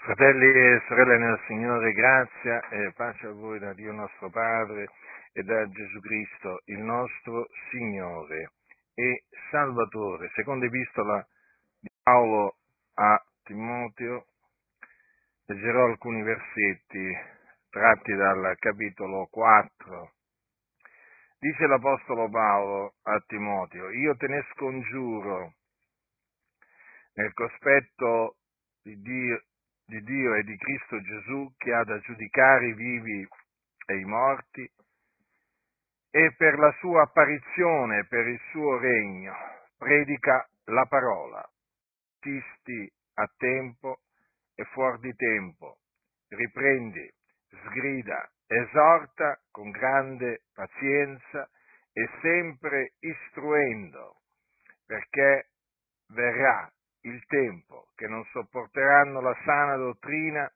Fratelli e sorelle nel Signore, grazia e pace a voi da Dio nostro Padre e da Gesù Cristo, il nostro Signore e Salvatore. Seconda epistola di Paolo a Timoteo, leggerò alcuni versetti tratti dal capitolo 4. Dice l'Apostolo Paolo a Timoteo, io te ne scongiuro nel cospetto di Dio, di Dio e di Cristo Gesù che ha da giudicare i vivi e i morti e per la sua apparizione, per il suo regno, predica la parola. Assisti a tempo e fuori di tempo, riprendi, sgrida, esorta con grande pazienza e sempre istruendo, perché verrà il tempo, che non sopporteranno la sana dottrina,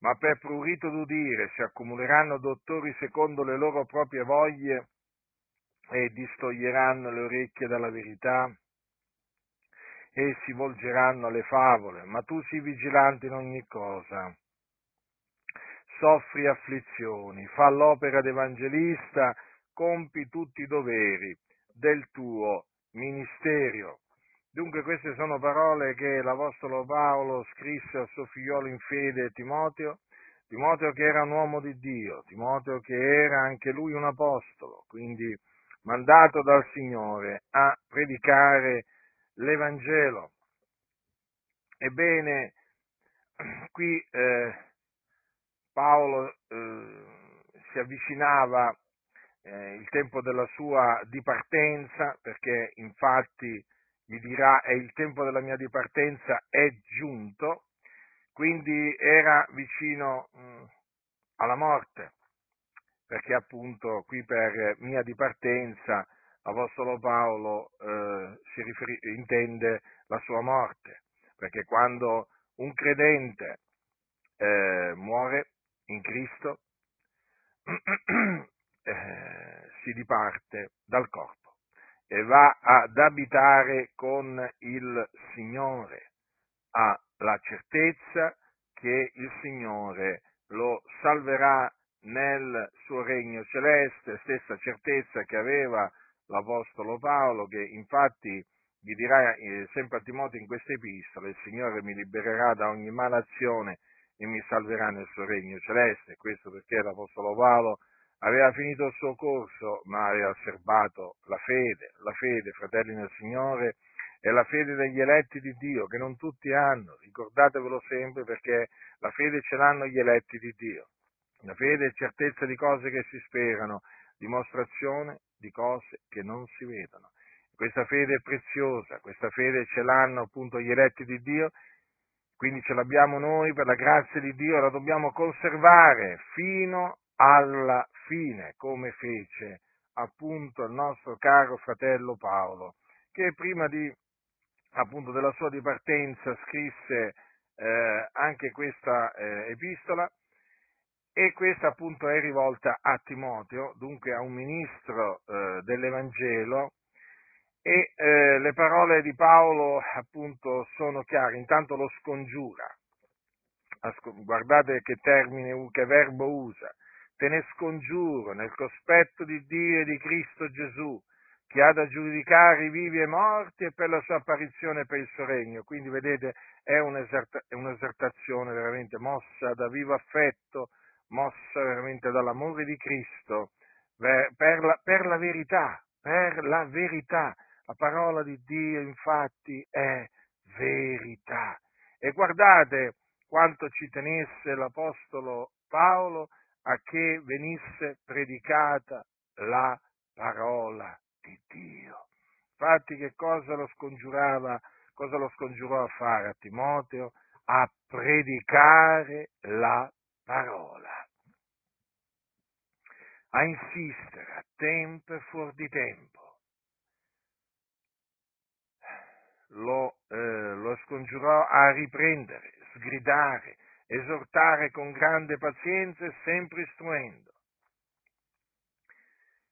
ma per prurito d'udire si accumuleranno dottori secondo le loro proprie voglie e distoglieranno le orecchie dalla verità e si volgeranno alle favole, ma tu sii vigilante in ogni cosa. Soffri afflizioni, fa l'opera d'evangelista, compi tutti i doveri del tuo ministero. Dunque queste sono parole che l'Apostolo Paolo scrisse al suo figliolo in fede Timoteo, Timoteo che era un uomo di Dio, Timoteo che era anche lui un apostolo, quindi mandato dal Signore a predicare l'Evangelo. Ebbene, qui eh, Paolo eh, si avvicinava eh, il tempo della sua dipartenza, perché infatti mi dirà è il tempo della mia dipartenza è giunto, quindi era vicino mh, mm, alla morte, perché appunto qui per mia dipartenza l'Apostolo Paolo eh, si riferi- intende la sua morte, perché quando un credente eh, muore in Cristo eh, si diparte dal corpo e va ad abitare con il Signore, ha la certezza che il Signore lo salverà nel suo regno celeste, stessa certezza che aveva l'Apostolo Paolo, che infatti gli dirà eh, sempre a Timoteo in questa epistola, il Signore mi libererà da ogni malazione e mi salverà nel suo regno celeste. Questo perché l'Apostolo Paolo aveva finito il suo corso, ma aveva osservato la fede, la fede, fratelli nel Signore, è la fede degli eletti di Dio, che non tutti hanno, ricordatevelo sempre perché la fede ce l'hanno gli eletti di Dio. La fede è certezza di cose che si sperano, dimostrazione di cose che non si vedono. Questa fede è preziosa, questa fede ce l'hanno appunto gli eletti di Dio, quindi ce l'abbiamo noi per la grazia di Dio, la dobbiamo conservare fino alla fine, come fece appunto il nostro caro fratello Paolo, che prima di, appunto, della sua dipartenza scrisse eh, anche questa eh, epistola e questa appunto è rivolta a Timoteo, dunque a un ministro eh, dell'Evangelo e eh, le parole di Paolo appunto sono chiare, intanto lo scongiura, guardate che termine, che verbo usa, te ne scongiuro nel cospetto di Dio e di Cristo Gesù, che ha da giudicare i vivi e i morti e per la sua apparizione e per il suo regno. Quindi vedete, è un'esertazione veramente mossa da vivo affetto, mossa veramente dall'amore di Cristo, per la, per la verità, per la verità. La parola di Dio infatti è verità. E guardate quanto ci tenesse l'Apostolo Paolo a che venisse predicata la parola di Dio. Infatti che cosa lo scongiurava, cosa lo scongiurò a fare a Timoteo? A predicare la parola. A insistere a tempo e fuori di tempo. Lo, eh, lo scongiurò a riprendere, sgridare, esortare con grande pazienza e sempre istruendo.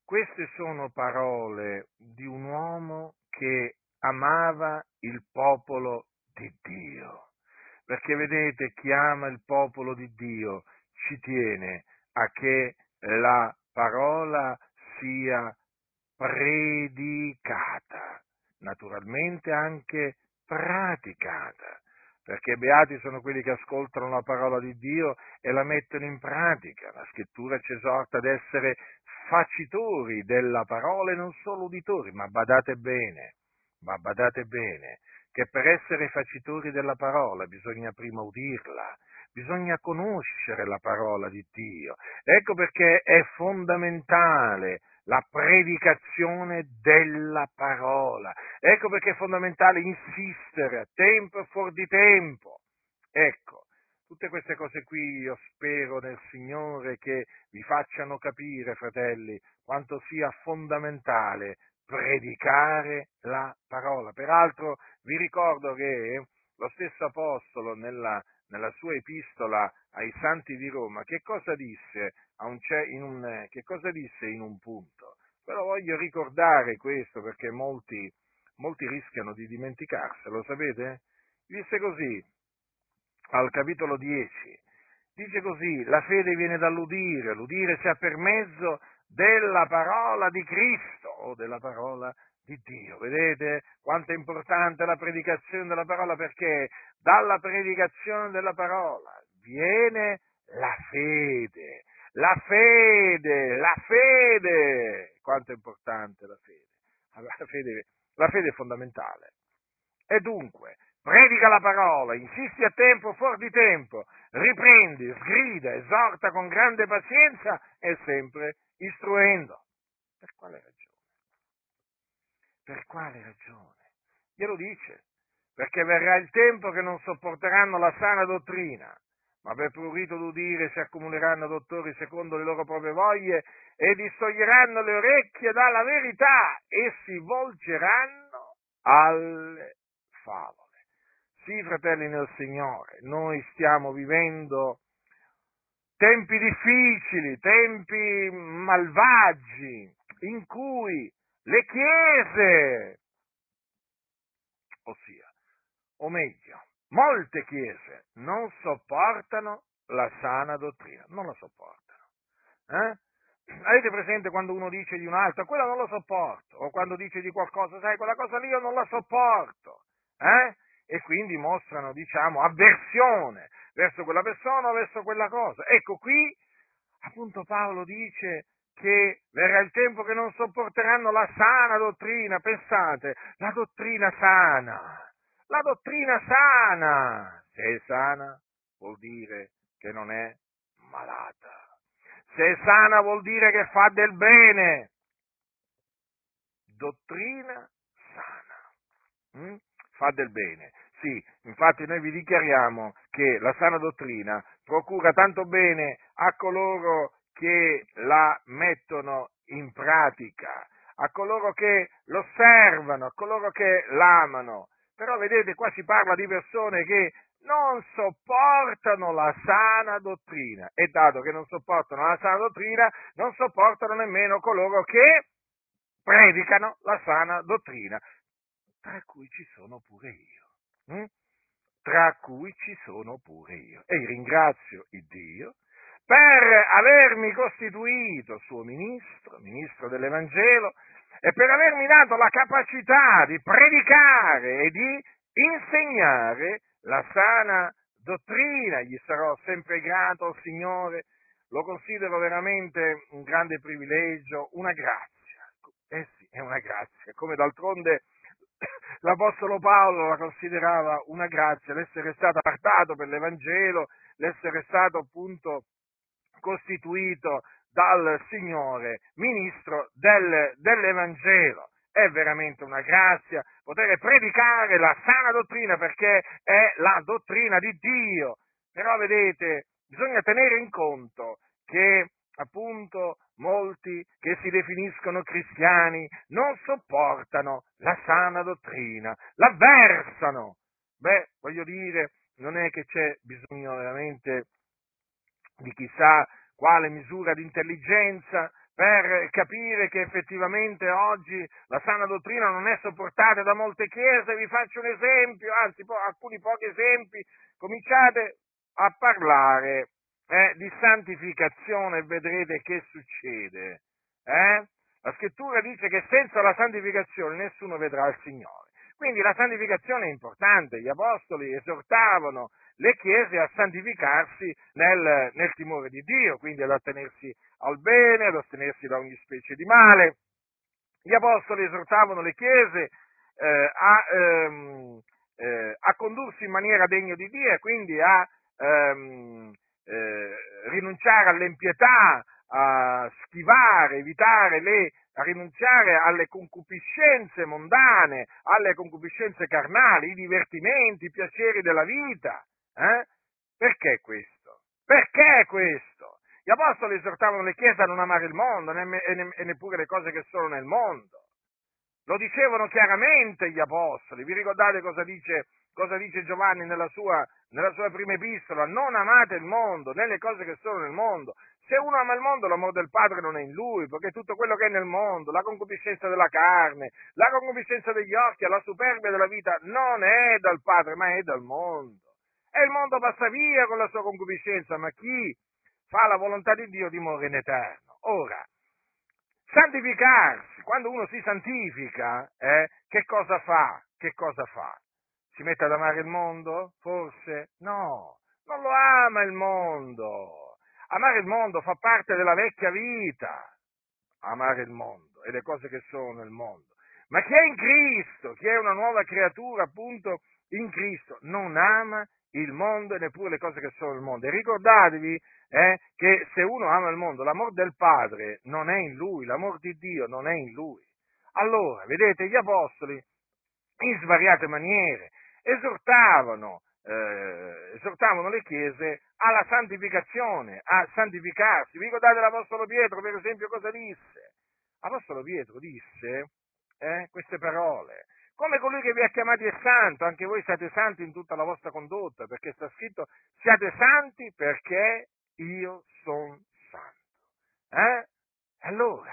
Queste sono parole di un uomo che amava il popolo di Dio, perché vedete chi ama il popolo di Dio ci tiene a che la parola sia predicata, naturalmente anche praticata, perché beati sono quelli che ascoltano la parola di Dio e la mettono in pratica. La scrittura ci esorta ad essere facitori della parola e non solo uditori, ma badate bene, ma badate bene, che per essere facitori della parola bisogna prima udirla, bisogna conoscere la parola di Dio. Ecco perché è fondamentale la predicazione della parola. Ecco perché è fondamentale insistere a tempo e fuori di tempo. Ecco, tutte queste cose qui io spero nel Signore che vi facciano capire, fratelli, quanto sia fondamentale predicare la parola. Peraltro vi ricordo che lo stesso Apostolo nella, nella sua epistola ai santi di Roma, che cosa disse, un, in un, cosa disse in un punto? Però voglio ricordare questo perché molti, molti rischiano di dimenticarselo, sapete? Disse così, al capitolo 10, dice così, la fede viene dall'udire, l'udire sia per mezzo della parola di Cristo o della parola di Dio. Vedete quanto è importante la predicazione della parola perché dalla predicazione della parola viene la fede. La fede, la fede, quanto è importante la fede. La fede, la fede è fondamentale. E dunque, predica la parola, insisti a tempo, fuori di tempo, riprendi, sgrida, esorta con grande pazienza e sempre istruendo. Per quale ragione? Per quale ragione? Glielo dice, perché verrà il tempo che non sopporteranno la sana dottrina, ma per prurito d'udire si accumuleranno dottori secondo le loro proprie voglie e distoglieranno le orecchie dalla verità e si volgeranno alle favole. Sì, fratelli nel Signore, noi stiamo vivendo tempi difficili, tempi malvagi, in cui le chiese, ossia, o meglio, molte chiese non sopportano la sana dottrina, non la sopportano. Eh? Avete presente quando uno dice di un altro, quella non la sopporto, o quando dice di qualcosa, sai, quella cosa lì io non la sopporto, eh? E quindi mostrano, diciamo, avversione verso quella persona o verso quella cosa. Ecco, qui appunto Paolo dice che verrà il tempo che non sopporteranno la sana dottrina, pensate, la dottrina sana, la dottrina sana, se è sana vuol dire che non è malata, se è sana vuol dire che fa del bene, dottrina sana, hm? fa del bene. Sì, infatti noi vi dichiariamo che la sana dottrina procura tanto bene a coloro che la mettono in pratica, a coloro che lo osservano, a coloro che l'amano. Però vedete, qua si parla di persone che non sopportano la sana dottrina e dato che non sopportano la sana dottrina, non sopportano nemmeno coloro che predicano la sana dottrina, tra cui ci sono pure io. Hm? Tra cui ci sono pure io. E ringrazio il Dio per avermi costituito suo ministro, ministro dell'Evangelo, e per avermi dato la capacità di predicare e di insegnare la sana dottrina. Gli sarò sempre grato Signore, lo considero veramente un grande privilegio, una grazia. Eh sì, è una grazia, come d'altronde l'Apostolo Paolo la considerava una grazia, l'essere stato appartato per l'Evangelo, l'essere stato appunto costituito dal Signore ministro del, dell'Evangelo. È veramente una grazia poter predicare la sana dottrina perché è la dottrina di Dio. Però vedete, bisogna tenere in conto che appunto molti che si definiscono cristiani non sopportano la sana dottrina, l'avversano. Beh, voglio dire, non è che c'è bisogno veramente di chissà quale misura di intelligenza per capire che effettivamente oggi la sana dottrina non è sopportata da molte chiese, vi faccio un esempio, anzi po- alcuni pochi esempi, cominciate a parlare eh, di santificazione e vedrete che succede. Eh? La scrittura dice che senza la santificazione nessuno vedrà il Signore. Quindi la santificazione è importante, gli apostoli esortavano le chiese a santificarsi nel, nel timore di Dio, quindi ad attenersi al bene, ad astenersi da ogni specie di male. Gli apostoli esortavano le chiese eh, a, ehm, eh, a, condursi in maniera degna di Dio e quindi a ehm, eh, rinunciare all'impietà, a schivare, evitare le, a rinunciare alle concupiscenze mondane, alle concupiscenze carnali, i divertimenti, i piaceri della vita. Eh? Perché questo? Perché questo? Gli apostoli esortavano le chiese a non amare il mondo e neppure le cose che sono nel mondo. Lo dicevano chiaramente gli apostoli. Vi ricordate cosa dice, cosa dice Giovanni nella sua, nella sua prima epistola? Non amate il mondo, né le cose che sono nel mondo. Se uno ama il mondo, l'amore del Padre non è in lui, perché tutto quello che è nel mondo, la concupiscenza della carne, la concupiscenza degli occhi, la superbia della vita, non è dal Padre, ma è dal mondo. E il mondo passa via con la sua concupiscenza, ma chi fa la volontà di Dio dimora in eterno. Ora, santificarsi, quando uno si santifica, eh, che cosa fa? Che cosa fa? Si mette ad amare il mondo? Forse? No, non lo ama il mondo. Amare il mondo fa parte della vecchia vita. Amare il mondo e le cose che sono nel mondo. Ma chi è in Cristo, chi è una nuova creatura appunto in Cristo, non ama il mondo e neppure le cose che sono nel mondo. E ricordatevi eh, che se uno ama il mondo, l'amor del Padre non è in lui, l'amor di Dio non è in lui. Allora, vedete, gli apostoli in svariate maniere esortavano, eh, esortavano le chiese alla santificazione, a santificarsi. Vi ricordate l'Apostolo Pietro, per esempio, cosa disse? L'Apostolo Pietro disse eh, queste parole. Come colui che vi ha chiamati è santo, anche voi siate santi in tutta la vostra condotta, perché sta scritto siate santi perché io sono santo. Eh? Allora,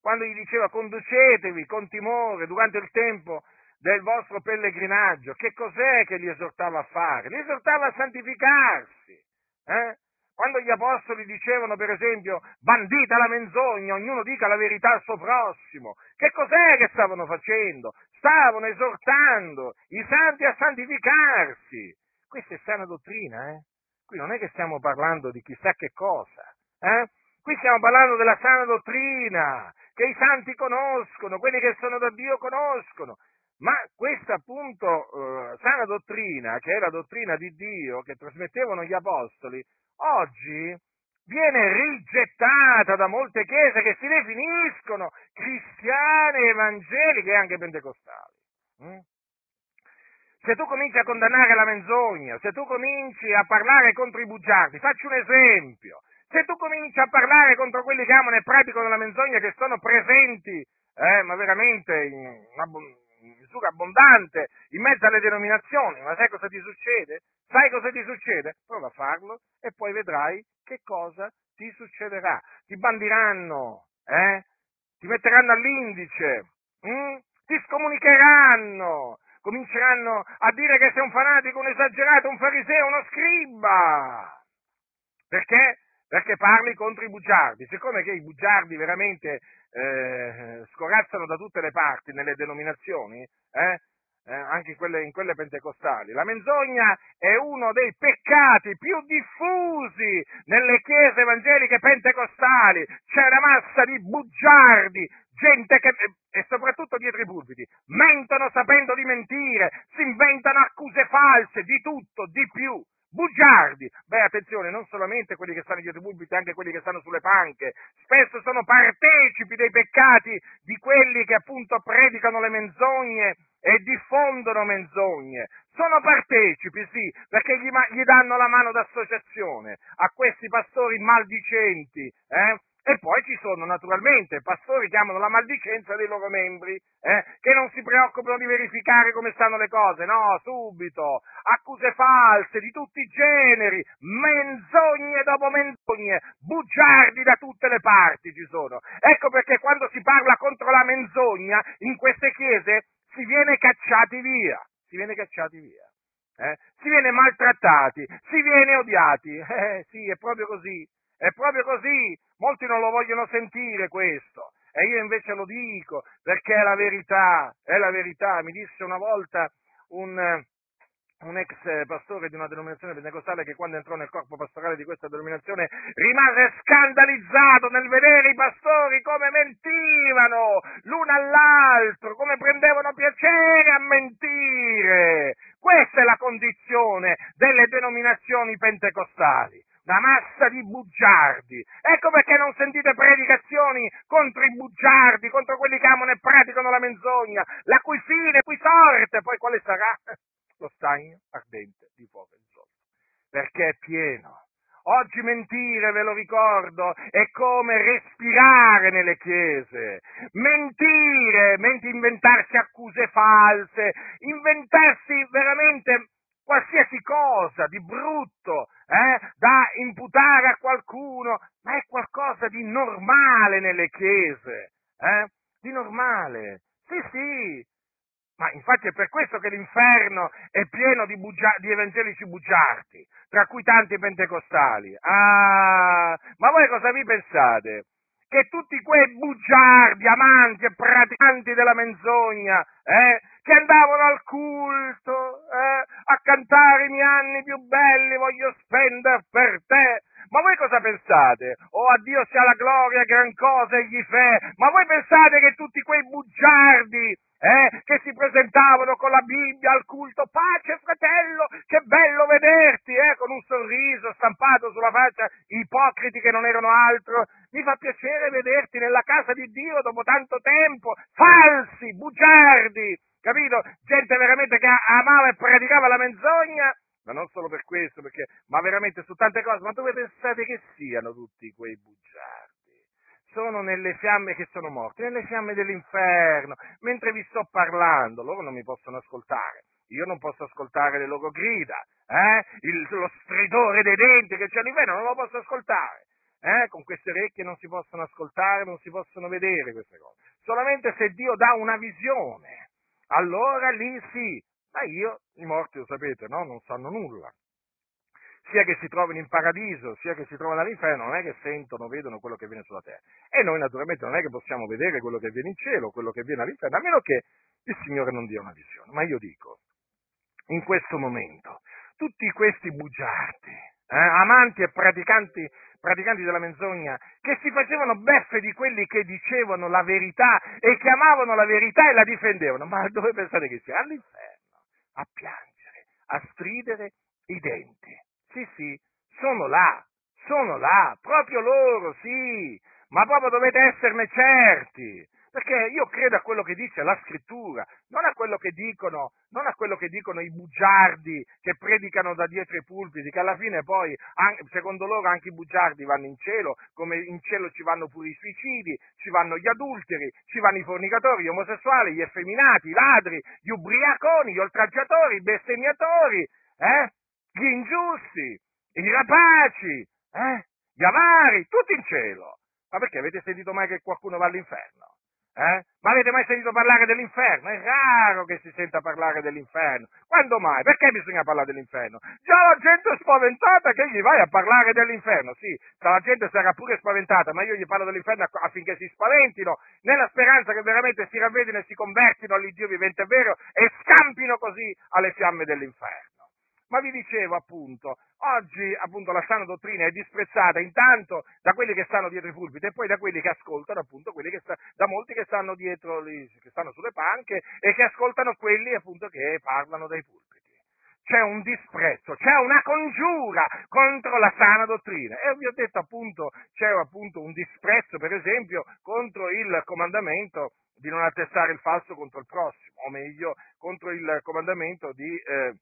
quando gli diceva conducetevi con timore durante il tempo del vostro pellegrinaggio, che cos'è che li esortava a fare? Li esortava a santificarsi. Eh? Quando gli apostoli dicevano, per esempio, bandita la menzogna, ognuno dica la verità al suo prossimo, che cos'è che stavano facendo? Stavano esortando i santi a santificarsi. Questa è sana dottrina, eh? Qui non è che stiamo parlando di chissà che cosa, eh? Qui stiamo parlando della sana dottrina, che i santi conoscono, quelli che sono da Dio conoscono. Ma questa appunto eh, sana dottrina, che è la dottrina di Dio, che trasmettevano gli apostoli, oggi viene rigettata da molte chiese che si definiscono cristiane, evangeliche e anche pentecostali. Mm? Se tu cominci a condannare la menzogna, se tu cominci a parlare contro i bugiardi, faccio un esempio, se tu cominci a parlare contro quelli che amano e praticano la menzogna che sono presenti, eh, ma veramente in una misura abbondante in mezzo alle denominazioni, ma sai cosa ti succede? Sai cosa ti succede? Prova a farlo e poi vedrai che cosa ti succederà. Ti bandiranno, eh? ti metteranno all'indice, hm? ti scomunicheranno, cominceranno a dire che sei un fanatico, un esagerato, un fariseo, uno scriba. Perché? Perché parli contro i bugiardi. Siccome che i bugiardi veramente eh, scorazzano da tutte le parti nelle denominazioni, eh, eh, anche in quelle, in quelle, pentecostali. La menzogna è uno dei peccati più diffusi nelle chiese evangeliche pentecostali. C'è una massa di bugiardi, gente che, e soprattutto dietro i pulpiti, mentono sapendo di mentire, si inventano accuse false di tutto, di più. Bugiardi, beh attenzione, non solamente quelli che stanno dietro i pulpiti, anche quelli che stanno sulle panche, spesso sono partecipi dei peccati di quelli che appunto predicano le menzogne e diffondono menzogne. Sono partecipi, sì, perché gli, gli danno la mano d'associazione a questi pastori maldicenti, eh? E poi ci sono naturalmente pastori che amano la maldicenza dei loro membri, eh, che non si preoccupano di verificare come stanno le cose, no, subito, accuse false di tutti i generi, menzogne dopo menzogne, bugiardi da tutte le parti ci sono. Ecco perché quando si parla contro la menzogna in queste chiese si viene cacciati via, si viene cacciati via. Eh? Si viene maltrattati, si viene odiati. Eh, sì, è proprio così. È proprio così. Molti non lo vogliono sentire questo. E io invece lo dico perché è la verità, è la verità. Mi disse una volta un, un ex pastore di una denominazione pentecostale che quando entrò nel corpo pastorale di questa denominazione rimase scandalizzato nel vedere i pastori come mentivano l'uno all'altro, come prendevano piacere a mentire. Questa è la condizione delle denominazioni pentecostali una massa di bugiardi. Ecco perché non sentite predicazioni contro i bugiardi, contro quelli che amano e praticano la menzogna, la cui fine, la cui sorte, poi quale sarà? Lo stagno ardente di fuoco zolfo. Perché è pieno. Oggi mentire, ve lo ricordo, è come respirare nelle chiese. Mentire, inventarsi accuse false, inventarsi veramente qualsiasi cosa di brutto eh, da imputare a qualcuno, ma è qualcosa di normale nelle chiese, eh? di normale. Sì, sì, ma infatti è per questo che l'inferno è pieno di, bugia- di, evangelici bugiardi, tra cui tanti pentecostali. Ah, ma voi cosa vi pensate? Che tutti quei bugiardi, amanti e praticanti della menzogna, eh, che andavano al culto eh, a cantare i miei anni più belli, voglio spendere per te. Ma voi cosa pensate? Oh, a Dio sia la gloria, gran cosa egli fe. Ma voi pensate che tutti quei bugiardi eh, che si presentavano con la Bibbia al culto, pace fratello, che bello vederti, eh, con un sorriso stampato sulla faccia, ipocriti che non erano altro, mi fa piacere vederti nella casa di Dio dopo tanto tempo, falsi, bugiardi, capito? Gente veramente che amava e praticava la menzogna, ma non solo per questo, perché, ma veramente su tante cose, ma dove pensate che siano tutti quei bugiardi? Sono nelle fiamme che sono morte, nelle fiamme dell'inferno, mentre vi sto parlando, loro non mi possono ascoltare, io non posso ascoltare le loro grida, eh? Il, lo stridore dei denti che c'è all'inferno, non lo posso ascoltare. Eh? Con queste orecchie non si possono ascoltare, non si possono vedere queste cose. Solamente se Dio dà una visione, allora lì sì, ma io, i morti lo sapete, no? Non sanno nulla. Sia che si trovino in paradiso, sia che si trovino all'inferno, non è che sentono, vedono quello che viene sulla terra. E noi naturalmente non è che possiamo vedere quello che viene in cielo, quello che viene all'inferno, a meno che il Signore non dia una visione. Ma io dico, in questo momento, tutti questi bugiardi, eh, amanti e praticanti praticanti della menzogna, che si facevano beffe di quelli che dicevano la verità e che amavano la verità e la difendevano. Ma dove pensate che sia? All'inferno, a piangere, a stridere i denti. Sì, sì, sono là, sono là, proprio loro, sì, ma proprio dovete esserne certi perché io credo a quello che dice la scrittura, non a quello che dicono, quello che dicono i bugiardi che predicano da dietro i pulpiti, che alla fine poi, secondo loro, anche i bugiardi vanno in cielo, come in cielo ci vanno pure i suicidi, ci vanno gli adulteri, ci vanno i fornicatori, gli omosessuali, gli effeminati, i ladri, gli ubriaconi, gli oltraggiatori, i bestemmiatori, eh? gli ingiusti, i rapaci, eh? gli avari, tutti in cielo. Ma perché avete sentito mai che qualcuno va all'inferno? Eh? Ma avete mai sentito parlare dell'inferno? È raro che si senta parlare dell'inferno. Quando mai? Perché bisogna parlare dell'inferno? Già la gente è spaventata che gli vai a parlare dell'inferno. Sì, la gente sarà pure spaventata, ma io gli parlo dell'inferno affinché si spaventino, nella speranza che veramente si ravvedino e si convertino all'Iddio vivente e vero e scampino così alle fiamme dell'inferno. Ma vi dicevo appunto, oggi appunto la sana dottrina è disprezzata intanto da quelli che stanno dietro i pulpiti e poi da quelli che ascoltano appunto quelli che sta, da molti che stanno dietro, che stanno sulle panche e che ascoltano quelli appunto che parlano dai pulpiti. C'è un disprezzo, c'è una congiura contro la sana dottrina. E vi ho detto appunto, c'è appunto un disprezzo, per esempio, contro il comandamento di non attestare il falso contro il prossimo, o meglio, contro il comandamento di eh,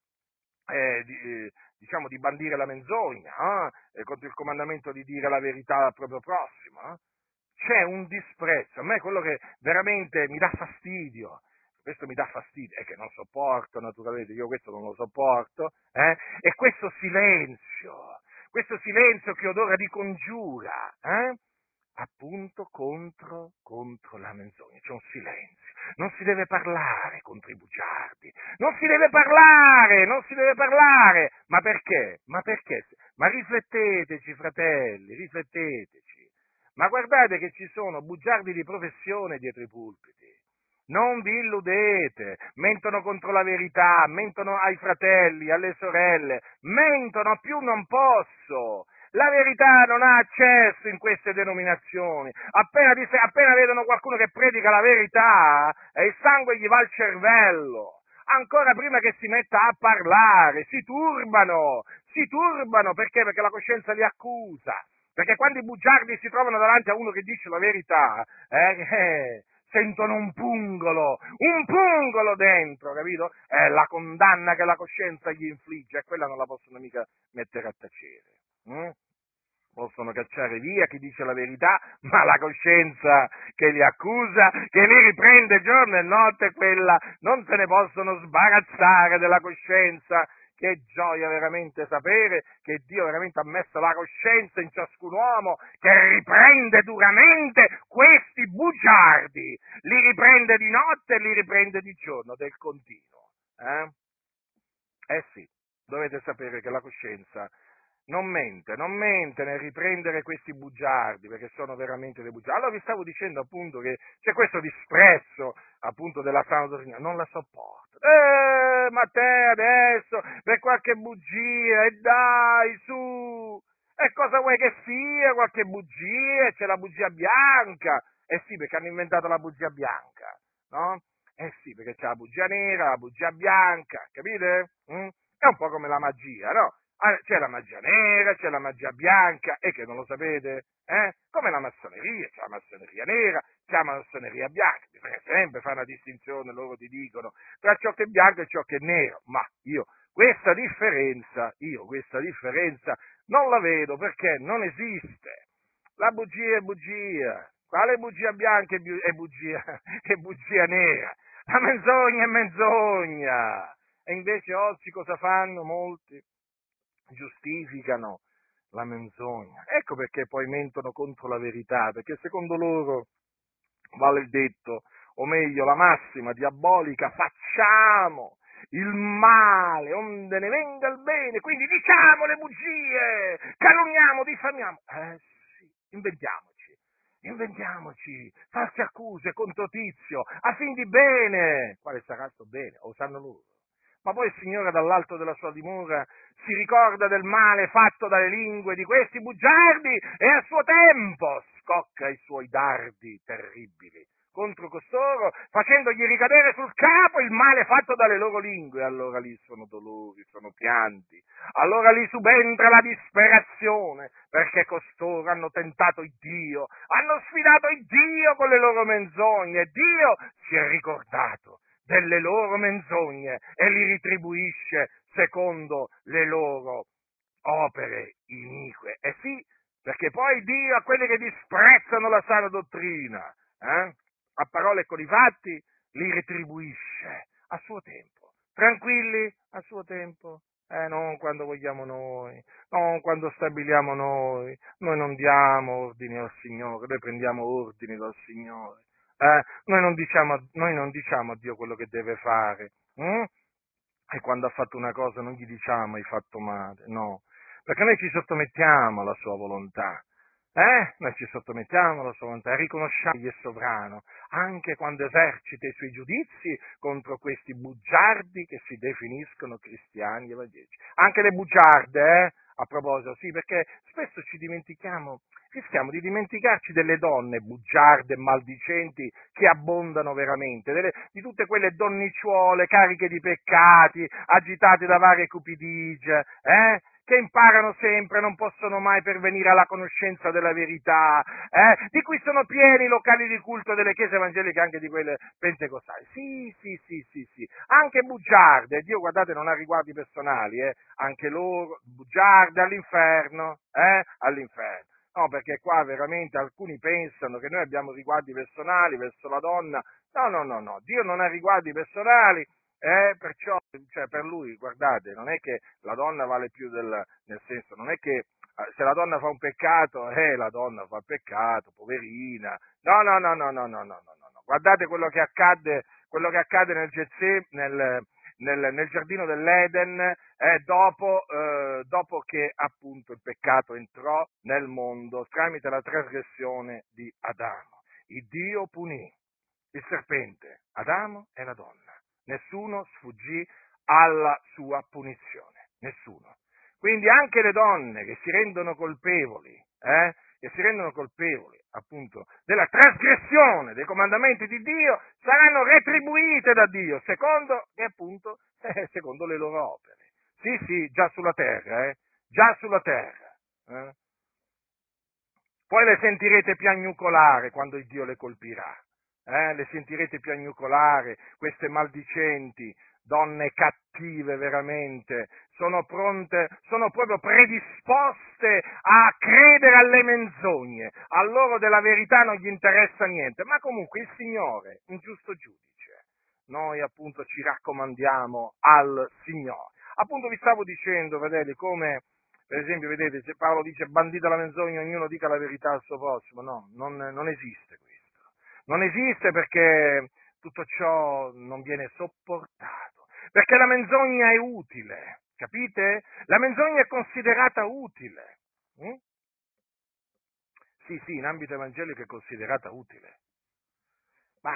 eh, di, eh, diciamo, di bandire la menzogna, eh? contro il comandamento di dire la verità al proprio prossimo. Eh? c'è un disprezzo. A me quello che veramente mi dà fastidio, questo mi dà fastidio, è che non sopporto naturalmente, io questo non lo sopporto, eh? è questo silenzio, questo silenzio che odora di congiura, eh? Appunto contro, contro la menzogna, c'è un silenzio. Non si deve parlare contro i bugiardi, non si deve parlare, non si deve parlare. Ma perché? Ma perché? Ma rifletteteci, fratelli, rifletteteci. Ma guardate che ci sono bugiardi di professione dietro i pulpiti. Non vi illudete, mentono contro la verità, mentono ai fratelli, alle sorelle, mentono più non posso. La verità non ha accesso in queste denominazioni. Appena, appena vedono qualcuno che predica la verità, e il sangue gli va al cervello. Ancora prima che si metta a parlare, si turbano, si turbano perché? Perché la coscienza li accusa. Perché quando i bugiardi si trovano davanti a uno che dice la verità, eh, eh, sentono un pungolo, un pungolo dentro, capito? È la condanna che la coscienza gli infligge e quella non la possono mica mettere a tacere. Mm? Possono cacciare via chi dice la verità, ma la coscienza che li accusa, che li riprende giorno e notte, quella non se ne possono sbarazzare della coscienza. Che gioia veramente sapere che Dio veramente ha messo la coscienza in ciascun uomo, che riprende duramente questi bugiardi, li riprende di notte e li riprende di giorno, del continuo. Eh, eh sì, dovete sapere che la coscienza non mente, non mente nel riprendere questi bugiardi, perché sono veramente dei bugiardi. Allora vi stavo dicendo appunto che c'è questo disprezzo appunto della sana dottrina, non la sopporto. Eh, ma te adesso per qualche bugia, e dai, su! E cosa vuoi che sia qualche bugia? C'è la bugia bianca. Eh sì, perché hanno inventato la bugia bianca, no? Eh sì, perché c'è la bugia nera, la bugia bianca, capite? Mm? È un po' come la magia, no? Ah, c'è la magia nera, c'è la magia bianca, e che non lo sapete? Eh? Come la massoneria, c'è la massoneria nera, c'è la massoneria bianca, bisogna sempre fare una distinzione, loro ti dicono, tra ciò che è bianco e ciò che è nero, ma io questa differenza, io questa differenza non la vedo perché non esiste. La bugia è bugia, quale bugia bianca è bugia, è bugia nera? La menzogna è menzogna. E invece oggi cosa fanno molti? Giustificano la menzogna. Ecco perché poi mentono contro la verità, perché secondo loro vale il detto, o meglio la massima diabolica, facciamo il male, onde ne venga il bene, quindi diciamo le bugie, calunniamo, diffamiamo. Eh sì, inventiamoci, inventiamoci false accuse contro Tizio, a fin di bene. Quale sarà sto bene? O sanno loro? Ma poi il Signore dall'alto della sua dimora si ricorda del male fatto dalle lingue di questi bugiardi e a suo tempo scocca i suoi dardi terribili contro costoro, facendogli ricadere sul capo il male fatto dalle loro lingue. Allora lì sono dolori, sono pianti. Allora lì subentra la disperazione, perché costoro hanno tentato il Dio, hanno sfidato il Dio con le loro menzogne Dio si è ricordato delle loro menzogne e li ritribuisce secondo le loro opere inique. E sì, perché poi Dio a quelli che disprezzano la sana dottrina, eh, a parole con i fatti, li retribuisce a suo tempo. Tranquilli a suo tempo. Eh, non quando vogliamo noi, non quando stabiliamo noi. Noi non diamo ordini al Signore, noi prendiamo ordini dal Signore. Eh? Noi, non diciamo, noi, non diciamo, a Dio quello che deve fare. Hm? E quando ha fatto una cosa non gli diciamo hai fatto male, no. Perché noi ci sottomettiamo alla sua volontà. Eh? Noi ci sottomettiamo alla sua volontà riconosciamo che è sovrano, anche quando esercita i suoi giudizi contro questi bugiardi che si definiscono cristiani evangelici. Anche le bugiarde, eh? A proposito, sì, perché spesso ci dimentichiamo rischiamo di dimenticarci delle donne bugiarde e maldicenti che abbondano veramente, delle, di tutte quelle donnicciuole cariche di peccati, agitate da varie cupidigie, eh? Che imparano sempre, non possono mai pervenire alla conoscenza della verità, eh? di cui sono pieni i locali di culto delle chiese evangeliche, anche di quelle pentecostali. Sì, sì, sì, sì, sì. Anche bugiarde, Dio guardate non ha riguardi personali, eh? anche loro, bugiarde all'inferno, eh? all'inferno. No, perché qua veramente alcuni pensano che noi abbiamo riguardi personali verso la donna. No, no, no, no, Dio non ha riguardi personali, eh, perciò, cioè, per lui, guardate, non è che la donna vale più del, nel senso, non è che eh, se la donna fa un peccato, eh, la donna fa peccato, poverina. No, no, no, no, no, no, no, no, no. Guardate quello che accadde, quello che accade nel, Getse, nel, nel, nel giardino dell'Eden eh, dopo, eh, dopo che appunto il peccato entrò nel mondo tramite la trasgressione di Adamo. Il Dio punì il serpente, Adamo e la donna. Nessuno sfuggì alla sua punizione, nessuno. Quindi anche le donne che si rendono colpevoli, eh, che si rendono colpevoli appunto della trasgressione dei comandamenti di Dio saranno retribuite da Dio secondo, e appunto, eh, secondo le loro opere. Sì, sì, già sulla terra, eh, già sulla terra. Eh. Poi le sentirete piagnucolare quando Dio le colpirà. Eh, le sentirete piagnucolare, queste maldicenti, donne cattive veramente, sono pronte, sono proprio predisposte a credere alle menzogne, a loro della verità non gli interessa niente, ma comunque il Signore, un giusto giudice, noi appunto ci raccomandiamo al Signore. Appunto vi stavo dicendo, vedete, come per esempio, vedete, se Paolo dice bandita la menzogna, ognuno dica la verità al suo prossimo, no, non, non esiste questo. Non esiste perché tutto ciò non viene sopportato, perché la menzogna è utile, capite? La menzogna è considerata utile. Mm? Sì, sì, in ambito evangelico è considerata utile. Ma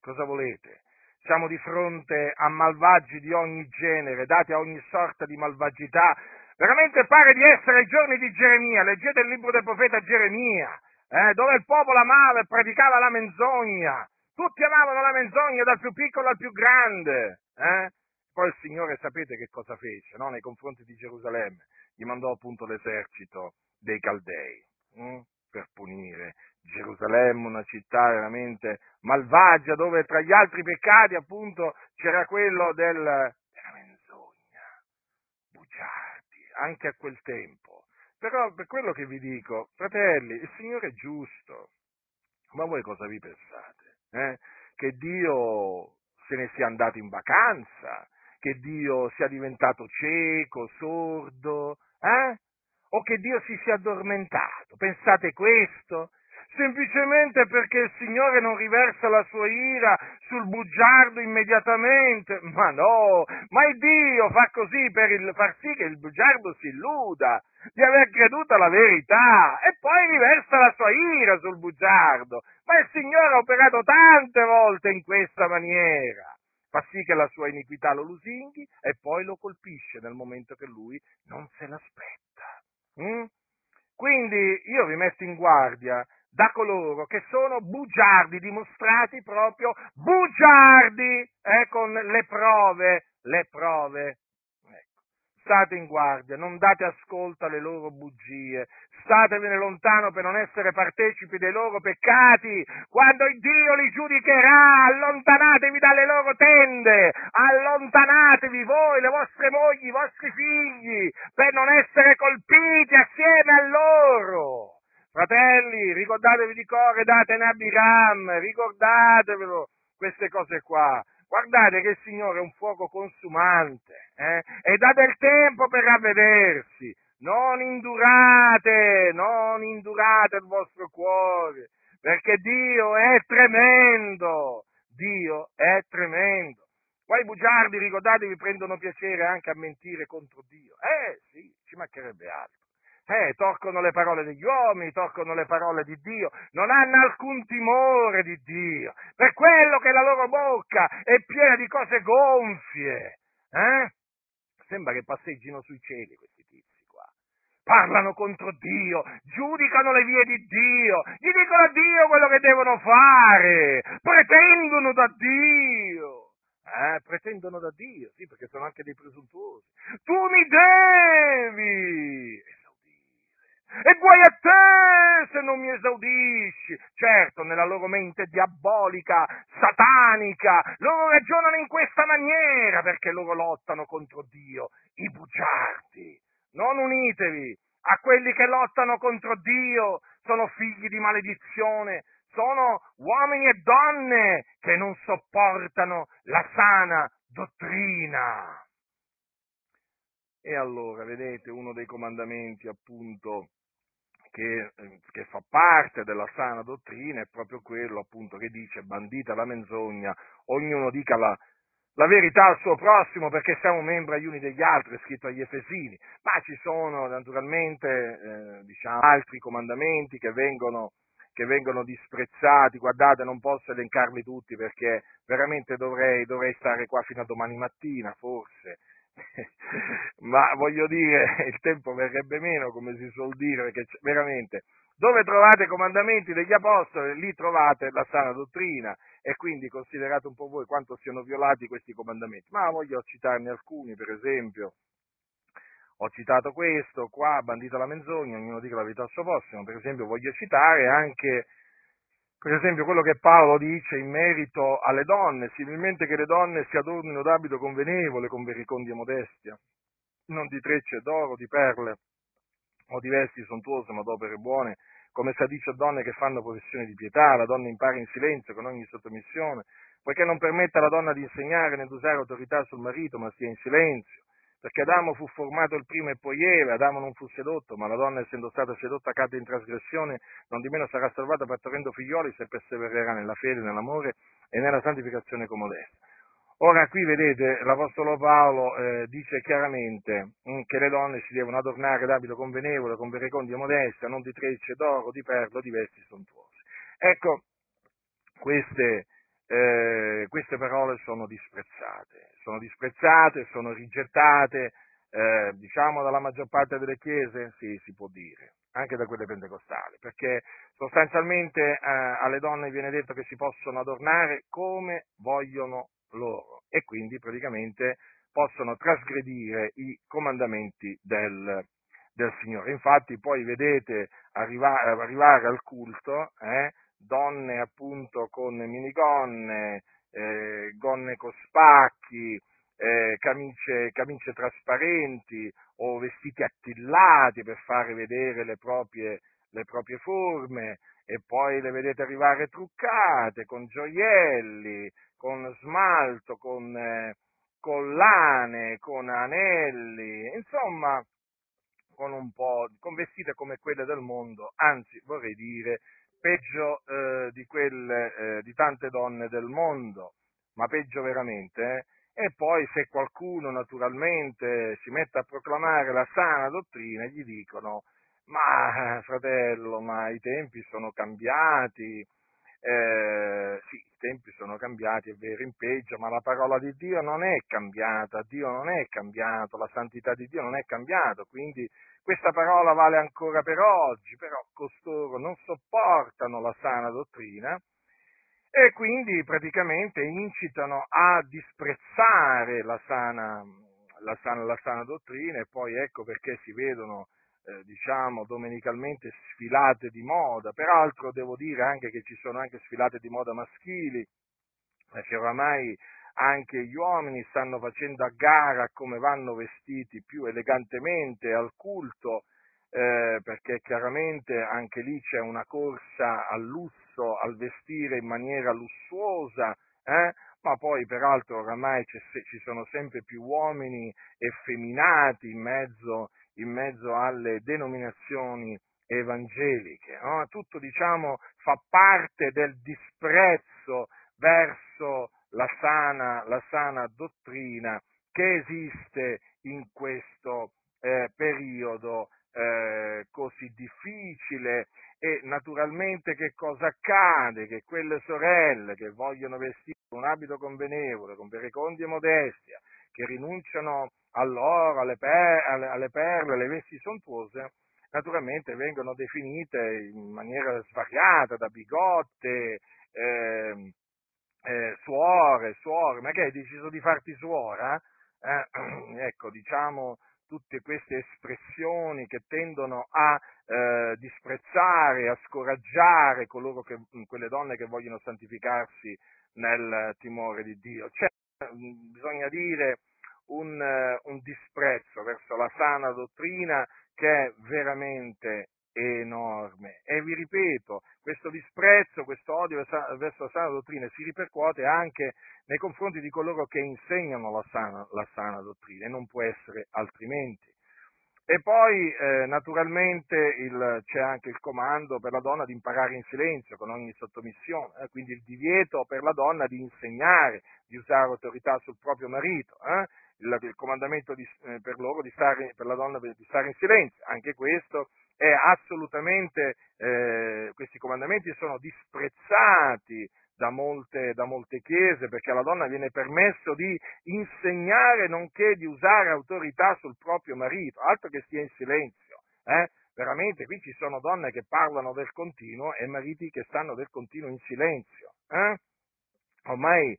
cosa volete? Siamo di fronte a malvagi di ogni genere, dati a ogni sorta di malvagità. Veramente pare di essere ai giorni di Geremia, leggete il libro del profeta Geremia, eh, dove il popolo amava e praticava la menzogna. Tutti amavano la menzogna, dal più piccolo al più grande. Eh? Poi il Signore sapete che cosa fece no? nei confronti di Gerusalemme? Gli mandò appunto l'esercito dei Caldei hm? per punire Gerusalemme, una città veramente malvagia, dove tra gli altri peccati appunto c'era quello del, della menzogna, bugiardi, anche a quel tempo. Però per quello che vi dico, fratelli, il Signore è giusto, ma voi cosa vi pensate? Eh? Che Dio se ne sia andato in vacanza, che Dio sia diventato cieco, sordo, eh? O che Dio si sia addormentato. Pensate questo? Semplicemente perché il Signore non riversa la sua ira sul bugiardo immediatamente. Ma no, ma il Dio fa così per il, far sì che il bugiardo si illuda di aver creduto alla verità e poi riversa la sua ira sul bugiardo. Ma il Signore ha operato tante volte in questa maniera fa sì che la sua iniquità lo lusinghi e poi lo colpisce nel momento che lui non se l'aspetta. Mm? Quindi io vi metto in guardia da coloro che sono bugiardi, dimostrati proprio bugiardi, eh, con le prove, le prove state in guardia, non date ascolto alle loro bugie, statevene lontano per non essere partecipi dei loro peccati. Quando Dio li giudicherà, allontanatevi dalle loro tende, allontanatevi voi, le vostre mogli, i vostri figli, per non essere colpiti assieme a loro. Fratelli, ricordatevi di Core, datene a Biram, ricordatevelo queste cose qua. Guardate che il Signore è un fuoco consumante eh? e dà del tempo per ravvedersi. Non indurate, non indurate il vostro cuore, perché Dio è tremendo. Dio è tremendo. Poi i bugiardi, ricordatevi, prendono piacere anche a mentire contro Dio. Eh sì, ci mancherebbe altro eh, torcono le parole degli uomini, torcono le parole di Dio, non hanno alcun timore di Dio, per quello che la loro bocca è piena di cose gonfie. Eh? Sembra che passeggino sui cieli questi tizi qua. Parlano contro Dio, giudicano le vie di Dio, gli dicono a Dio quello che devono fare, pretendono da Dio. Eh, pretendono da Dio, sì, perché sono anche dei presuntuosi. Tu mi devi! E guai a te se non mi esaudisci. Certo, nella loro mente diabolica, satanica, loro ragionano in questa maniera perché loro lottano contro Dio, i bugiardi. Non unitevi a quelli che lottano contro Dio, sono figli di maledizione, sono uomini e donne che non sopportano la sana dottrina. E allora, vedete, uno dei comandamenti appunto che, eh, che, fa parte della sana dottrina è proprio quello appunto che dice bandita la menzogna, ognuno dica la, la verità al suo prossimo perché siamo membri gli uni degli altri, è scritto agli Efesini, ma ci sono naturalmente eh, diciamo, altri comandamenti che vengono, che vengono, disprezzati, guardate non posso elencarli tutti perché veramente dovrei, dovrei stare qua fino a domani mattina forse, ma voglio dire, il tempo verrebbe meno, come si suol dire, perché veramente, dove trovate i comandamenti degli apostoli, lì trovate la sana dottrina, e quindi considerate un po' voi quanto siano violati questi comandamenti. Ma voglio citarne alcuni, per esempio, ho citato questo, qua, bandita la menzogna, ognuno dica la verità al suo prossimo, per esempio voglio citare anche per esempio quello che Paolo dice in merito alle donne, similmente che le donne si adornino d'abito convenevole, con vericondia e modestia, non di trecce d'oro, di perle o di vesti sontuose, ma d'opere buone, come si addice a donne che fanno professione di pietà, la donna impara in silenzio con ogni sottomissione, poiché non permette alla donna di insegnare né di usare autorità sul marito, ma stia in silenzio perché Adamo fu formato il primo e poi Eva, Adamo non fu sedotto, ma la donna essendo stata sedotta cadde in trasgressione, non di meno sarà salvata partorendo figlioli se persevererà nella fede, nell'amore e nella santificazione comodessa. Ora qui vedete l'Apostolo Paolo eh, dice chiaramente mh, mm, che le donne si devono adornare d'abito convenevole, con verecondia modesta, non di trecce, d'oro, di perlo, di vesti sontuose. Ecco, queste, eh, queste parole sono disprezzate, sono disprezzate, sono rigettate, eh, diciamo dalla maggior parte delle chiese, sì, si può dire, anche da quelle pentecostali, perché sostanzialmente eh, alle donne viene detto che si possono adornare come vogliono loro e quindi praticamente possono trasgredire i comandamenti del, del Signore. Infatti poi vedete arrivare, arrivare al culto eh, donne appunto con minigonne, eh, gonne con spacchi, eh, camicie, camicie, trasparenti o vestiti attillati per fare vedere le proprie, le proprie forme. E poi le vedete arrivare truccate con gioielli, con smalto, con eh, collane, con anelli, insomma con un po' con vestite come quelle del mondo, anzi vorrei dire peggio eh, di, quelle, eh, di tante donne del mondo, ma peggio veramente. Eh? E poi se qualcuno naturalmente si mette a proclamare la sana dottrina, gli dicono, ma fratello, ma i tempi sono cambiati, eh, sì, i tempi sono cambiati, è vero, in peggio, ma la parola di Dio non è cambiata, Dio non è cambiato, la santità di Dio non è cambiata, quindi questa parola vale ancora per oggi, però costoro non sopportano la sana dottrina e quindi praticamente incitano a disprezzare la sana, la sana, la sana dottrina e poi ecco perché si vedono eh, diciamo domenicalmente sfilate di moda, peraltro devo dire anche che ci sono anche sfilate di moda maschili, perché oramai anche gli uomini stanno facendo a gara come vanno vestiti più elegantemente al culto, eh, perché chiaramente anche lì c'è una corsa al lusso, al vestire in maniera lussuosa, eh? ma poi peraltro oramai ci sono sempre più uomini effeminati in mezzo, in mezzo alle denominazioni evangeliche. No? Tutto diciamo fa parte del disprezzo verso la sana, la sana dottrina che esiste in questo eh, periodo eh, così difficile e naturalmente che cosa accade? Che quelle sorelle che vogliono vestire un abito convenevole, con verecondia e modestia, che rinunciano all'oro, alle, per, alle, alle perle, alle vesti sontuose, naturalmente vengono definite in maniera svariata da bigotte, eh, eh, suore, suore, ma che hai deciso di farti suora? Eh, ecco, diciamo tutte queste espressioni che tendono a eh, disprezzare, a scoraggiare che, quelle donne che vogliono santificarsi nel timore di Dio. Cioè, bisogna dire un, un disprezzo verso la sana dottrina che è veramente enorme. E vi ripeto, questo disprezzo, questo odio verso la sana dottrina si ripercuote anche nei confronti di coloro che insegnano la sana, la sana dottrina e non può essere altrimenti. E poi eh, naturalmente il, c'è anche il comando per la donna di imparare in silenzio con ogni sottomissione, eh, quindi il divieto per la donna di insegnare, di usare autorità sul proprio marito, eh, il, il, comandamento di, eh, per loro di stare, per la donna di stare in silenzio, anche questo è assolutamente, eh, questi comandamenti sono disprezzati da molte, da molte, chiese, perché alla donna viene permesso di insegnare nonché di usare autorità sul proprio marito, altro che stia in silenzio. Eh? Veramente qui ci sono donne che parlano del continuo e mariti che stanno del continuo in silenzio. Eh? Ormai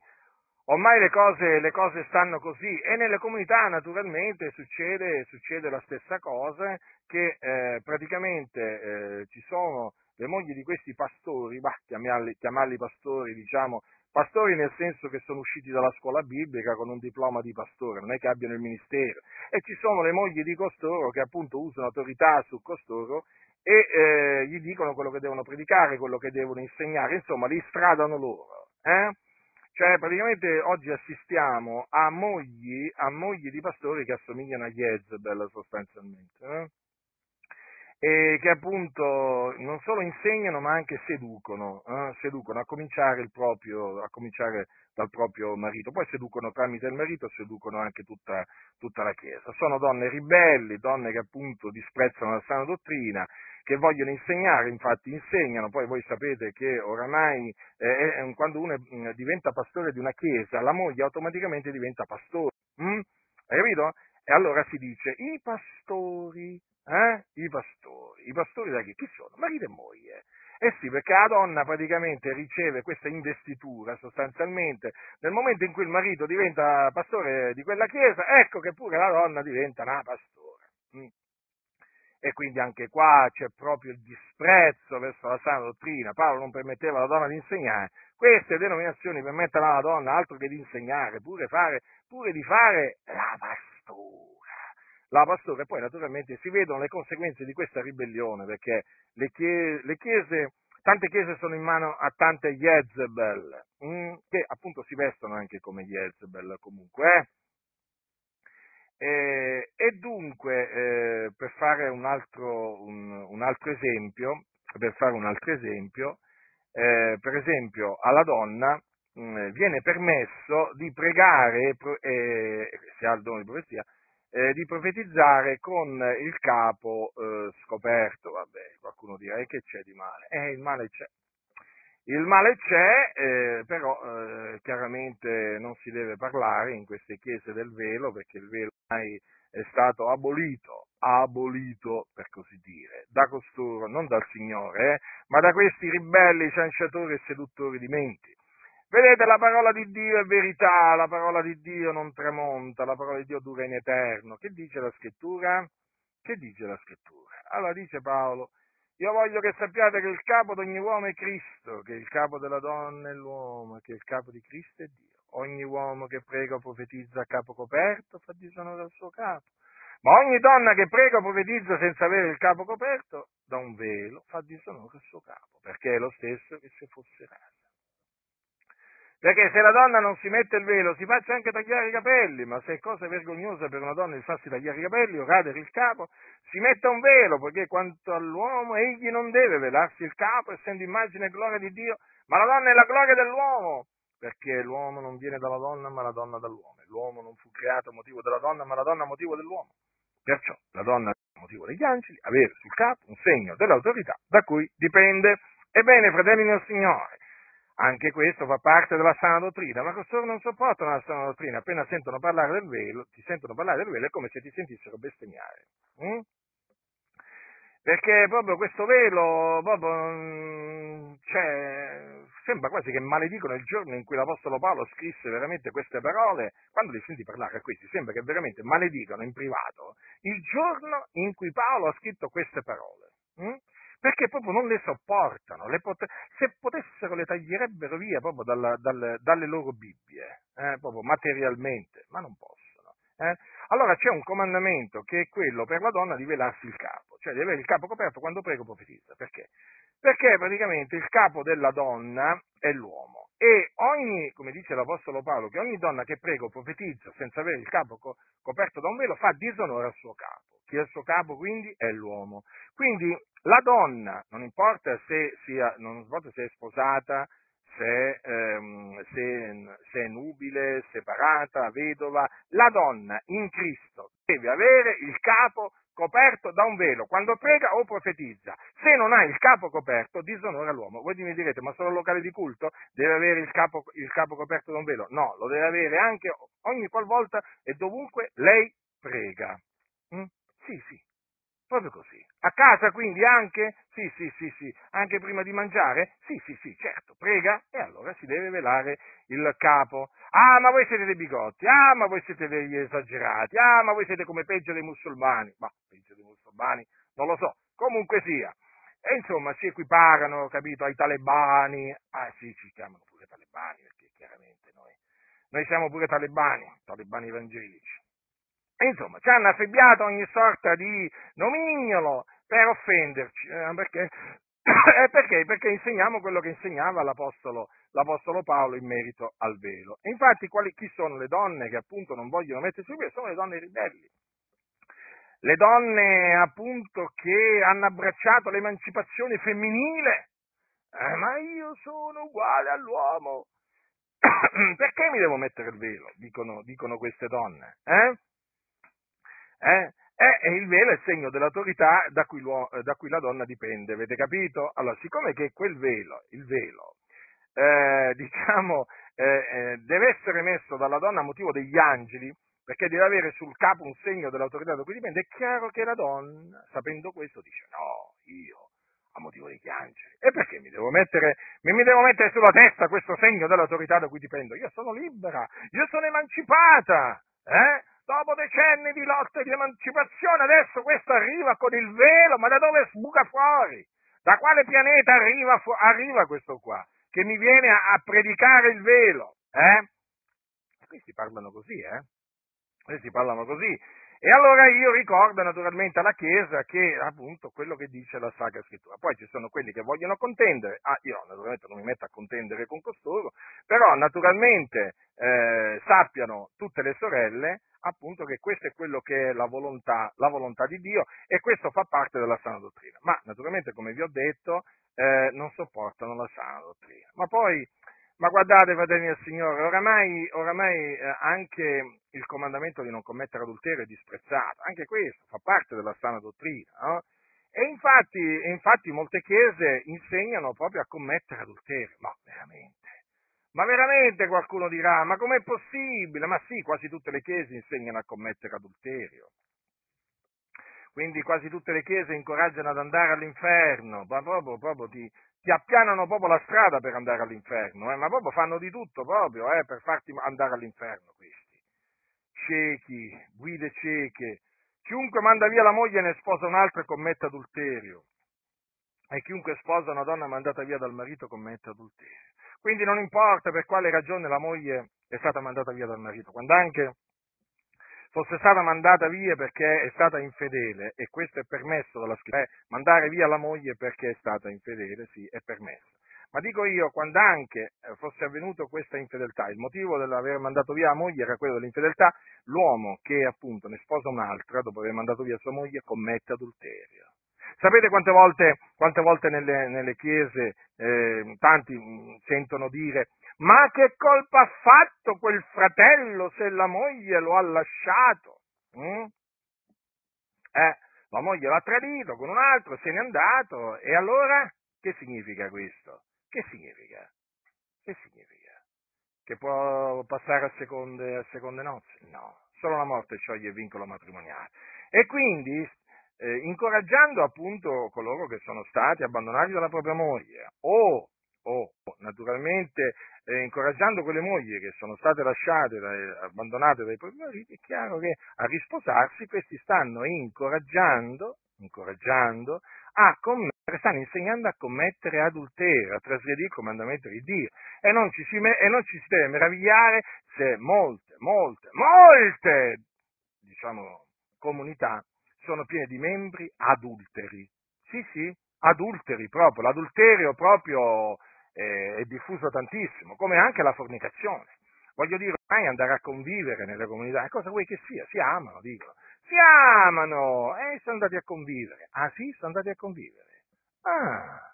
Ormai le cose, le cose, stanno così e nelle comunità naturalmente succede, succede la stessa cosa, che eh, praticamente eh, ci sono le mogli di questi pastori, bah, chiamarli, chiamarli pastori, diciamo, pastori nel senso che sono usciti dalla scuola biblica con un diploma di pastore, non è che abbiano il ministero, e ci sono le mogli di costoro che appunto usano autorità su costoro e eh, gli dicono quello che devono predicare, quello che devono insegnare, insomma li stradano loro. Eh? Cioè, praticamente oggi assistiamo a mogli, a mogli di pastori che assomigliano a Jezebel sostanzialmente, eh? E che appunto non solo insegnano ma anche seducono, eh? seducono a cominciare, proprio, a cominciare, dal proprio marito, poi seducono tramite il marito, seducono anche tutta, tutta la Chiesa. Sono donne ribelli, donne che appunto disprezzano la sana dottrina, che vogliono insegnare, infatti insegnano, poi voi sapete che oramai eh, quando uno mm, diventa pastore di una chiesa, la moglie automaticamente diventa pastore. Mm? Hai capito? E allora si dice, i pastori, eh? I pastori, i pastori da chi? Chi sono? Marito e moglie. Eh sì, perché la donna praticamente riceve questa investitura sostanzialmente nel momento in cui il marito diventa pastore di quella chiesa, ecco che pure la donna diventa una pastora. Mm e quindi anche qua c'è proprio il disprezzo verso la sana dottrina. Paolo non permetteva alla donna di insegnare. Queste denominazioni permettono alla donna altro che di insegnare, pure, fare, pure di fare la pastora. La pastora e poi naturalmente si vedono le conseguenze di questa ribellione perché le chiese, le chiese tante chiese sono in mano a tante Jezebel, mm, che appunto si vestono anche come Jezebel comunque, eh? Eh, e dunque, eh, per fare un altro, un, un altro, esempio, per fare un altro esempio, eh, per esempio alla donna mm, viene permesso di pregare, se ha il dono di profezia, eh, di profetizzare con il capo eh, scoperto, vabbè, qualcuno dirà, e che c'è di male? Eh, il male c'è, il male c'è, eh, però eh, chiaramente non si deve parlare in queste chiese del velo, perché il velo ormai è stato abolito, abolito per così dire, da costoro, non dal Signore, eh, ma da questi ribelli, cianciatori e seduttori di menti. Vedete, la parola di Dio è verità, la parola di Dio non tramonta, la parola di Dio dura in eterno. Che dice la scrittura? Che dice la scrittura? Allora dice Paolo, io voglio che sappiate che il capo di ogni uomo è Cristo, che il capo della donna è l'uomo, che il capo di Cristo è Dio. Ogni uomo che prega o profetizza a capo coperto fa disonore al suo capo. Ma ogni donna che prega o profetizza senza avere il capo coperto da un velo fa disonore al suo capo, perché è lo stesso che se fosse rasa. Perché se la donna non si mette il velo si faccia anche tagliare i capelli, ma se è cosa vergognosa per una donna il farsi tagliare i capelli o radere il capo, si metta un velo, poiché quanto all'uomo egli non deve velarsi il capo, essendo immagine e gloria di Dio, ma la donna è la gloria dell'uomo, perché l'uomo non viene dalla donna, ma la donna dall'uomo. L'uomo non fu creato a motivo della donna, ma la donna a motivo dell'uomo. Perciò la donna a motivo degli angeli, avere sul capo un segno dell'autorità da cui dipende. Ebbene, fratelli nel Signore, anche questo fa parte della sana dottrina, ma costoro non sopportano la sana dottrina, appena sentono parlare del velo, ti sentono parlare del velo è come se ti sentissero bestemmiare. Mm? Perché proprio questo velo, proprio, mm, cioè, sembra quasi che maledicono il giorno in cui l'Apostolo Paolo scrisse veramente queste parole, quando li senti parlare a questi, sembra che veramente maledicono in privato il giorno in cui Paolo ha scritto queste parole. Mm? Perché proprio non le sopportano, le pot- se potessero le taglierebbero via proprio dalla, dalle, dalle loro Bibbie, eh, proprio materialmente, ma non possono. Eh? Allora c'è un comandamento che è quello per la donna di velarsi il capo, cioè di avere il capo coperto quando prego profetizza. Perché? Perché praticamente il capo della donna è l'uomo e ogni, come dice l'Apostolo Paolo, che ogni donna che prego profetizza senza avere il capo co- coperto da un velo fa disonore al suo capo. Il suo capo quindi è l'uomo. Quindi la donna, non importa se, sia, non importa se è sposata, se, ehm, se, se, è nubile, separata, vedova, la donna in Cristo deve avere il capo coperto da un velo quando prega o profetizza. Se non ha il capo coperto, disonora l'uomo. Voi mi direte, ma solo il locale di culto deve avere il capo, il capo coperto da un velo? No, lo deve avere anche ogni qualvolta e dovunque lei prega. Mm? Sì, sì, proprio così. A casa quindi anche? Sì, sì, sì, sì. Anche prima di mangiare? Sì, sì, sì, certo. Prega e allora si deve velare il capo. Ah, ma voi siete dei bigotti. Ah, ma voi siete degli esagerati. Ah, ma voi siete come peggio dei musulmani. Ma peggio dei musulmani? Non lo so. Comunque sia. E insomma si equiparano, capito, ai talebani. Ah sì, ci chiamano pure talebani, perché chiaramente noi, noi siamo pure talebani, talebani evangelici. E insomma, ci hanno affibbiato ogni sorta di nomignolo per offenderci, eh, perché, eh, perché? Perché insegniamo quello che insegnava l'Apostolo, l'Apostolo Paolo in merito al velo. E infatti quali, chi sono le donne che appunto non vogliono mettersi il velo? Sono le donne ribelli. Le donne appunto che hanno abbracciato l'emancipazione femminile. Eh, ma io sono uguale all'uomo. Perché mi devo mettere il velo? Dicono, dicono queste donne. Eh? Eh? E il velo è il segno dell'autorità da cui, da cui, la donna dipende, avete capito? Allora, siccome che quel velo, il velo, eh, diciamo, eh, eh, deve essere messo dalla donna a motivo degli angeli, perché deve avere sul capo un segno dell'autorità da cui dipende, è chiaro che la donna, sapendo questo, dice no, io a motivo degli angeli. E perché mi devo mettere, mi devo mettere sulla testa questo segno dell'autorità da cui dipendo? Io sono libera, io sono emancipata, eh? Dopo decenni di lotte di emancipazione, adesso questo arriva con il velo, ma da dove sbuca fuori? Da quale pianeta arriva, fu- arriva questo qua? Che mi viene a, a predicare il velo, eh? Questi parlano così, eh? Questi parlano così. E allora io ricordo naturalmente alla Chiesa che appunto quello che dice la Sacra Scrittura. Poi ci sono quelli che vogliono contendere, ah, io naturalmente non mi metto a contendere con costoro, però naturalmente eh, sappiano tutte le sorelle appunto che questo è quello che è la volontà, la volontà di Dio e questo fa parte della sana dottrina. Ma naturalmente, come vi ho detto, eh, non sopportano la sana dottrina. Ma poi ma guardate, fratelli del Signore, oramai, oramai eh, anche il comandamento di non commettere adulterio è disprezzato, anche questo fa parte della sana dottrina. No? E infatti, infatti molte chiese insegnano proprio a commettere adulterio. Ma veramente? Ma veramente qualcuno dirà, ma com'è possibile? Ma sì, quasi tutte le chiese insegnano a commettere adulterio. Quindi quasi tutte le chiese incoraggiano ad andare all'inferno, ma proprio, proprio ti, ti appianano proprio la strada per andare all'inferno, eh? ma proprio fanno di tutto proprio eh, per farti andare all'inferno questi. Ciechi, guide cieche, chiunque manda via la moglie ne sposa un'altra commette adulterio e chiunque sposa una donna mandata via dal marito commette adulterio. Quindi non importa per quale ragione la moglie è stata mandata via dal marito, quando anche fosse stata mandata via perché è stata infedele, e questo è permesso dalla scrittura, eh, mandare via la moglie perché è stata infedele, sì, è permesso. Ma dico io, quando anche eh, fosse avvenuto questa infedeltà, il motivo dell'aver mandato via la moglie era quello dell'infedeltà, l'uomo che appunto ne sposa un'altra dopo aver mandato via sua moglie commette adulterio. Sapete quante volte, quante volte nelle, nelle, chiese eh, tanti mm, sentono dire ma che colpa ha fatto quel fratello se la moglie lo ha lasciato? Mm? Eh, la moglie l'ha tradito con un altro, se n'è andato, e allora che significa questo? Che significa? Che significa? Che può passare a seconde, a seconde nozze? No, solo la morte scioglie il vincolo matrimoniale. E quindi, eh, incoraggiando appunto coloro che sono stati abbandonati dalla propria moglie o o naturalmente eh, incoraggiando quelle mogli che sono state lasciate, dai, abbandonate dai propri mariti, è chiaro che a risposarsi questi stanno incoraggiando, incoraggiando a commettere, stanno insegnando a commettere adulterio, a trasgredire il comandamento di Dio. E non ci si, e non ci si deve meravigliare se molte, molte, molte diciamo, comunità sono piene di membri adulteri. Sì, sì, adulteri proprio, l'adulterio proprio eh, è diffuso tantissimo, come anche la fornicazione. Voglio dire, ormai andare a convivere nelle comunità, cosa vuoi che sia? Si amano, dicono. Si amano! E eh, sono andati a convivere. Ah sì, sono andati a convivere. Ah,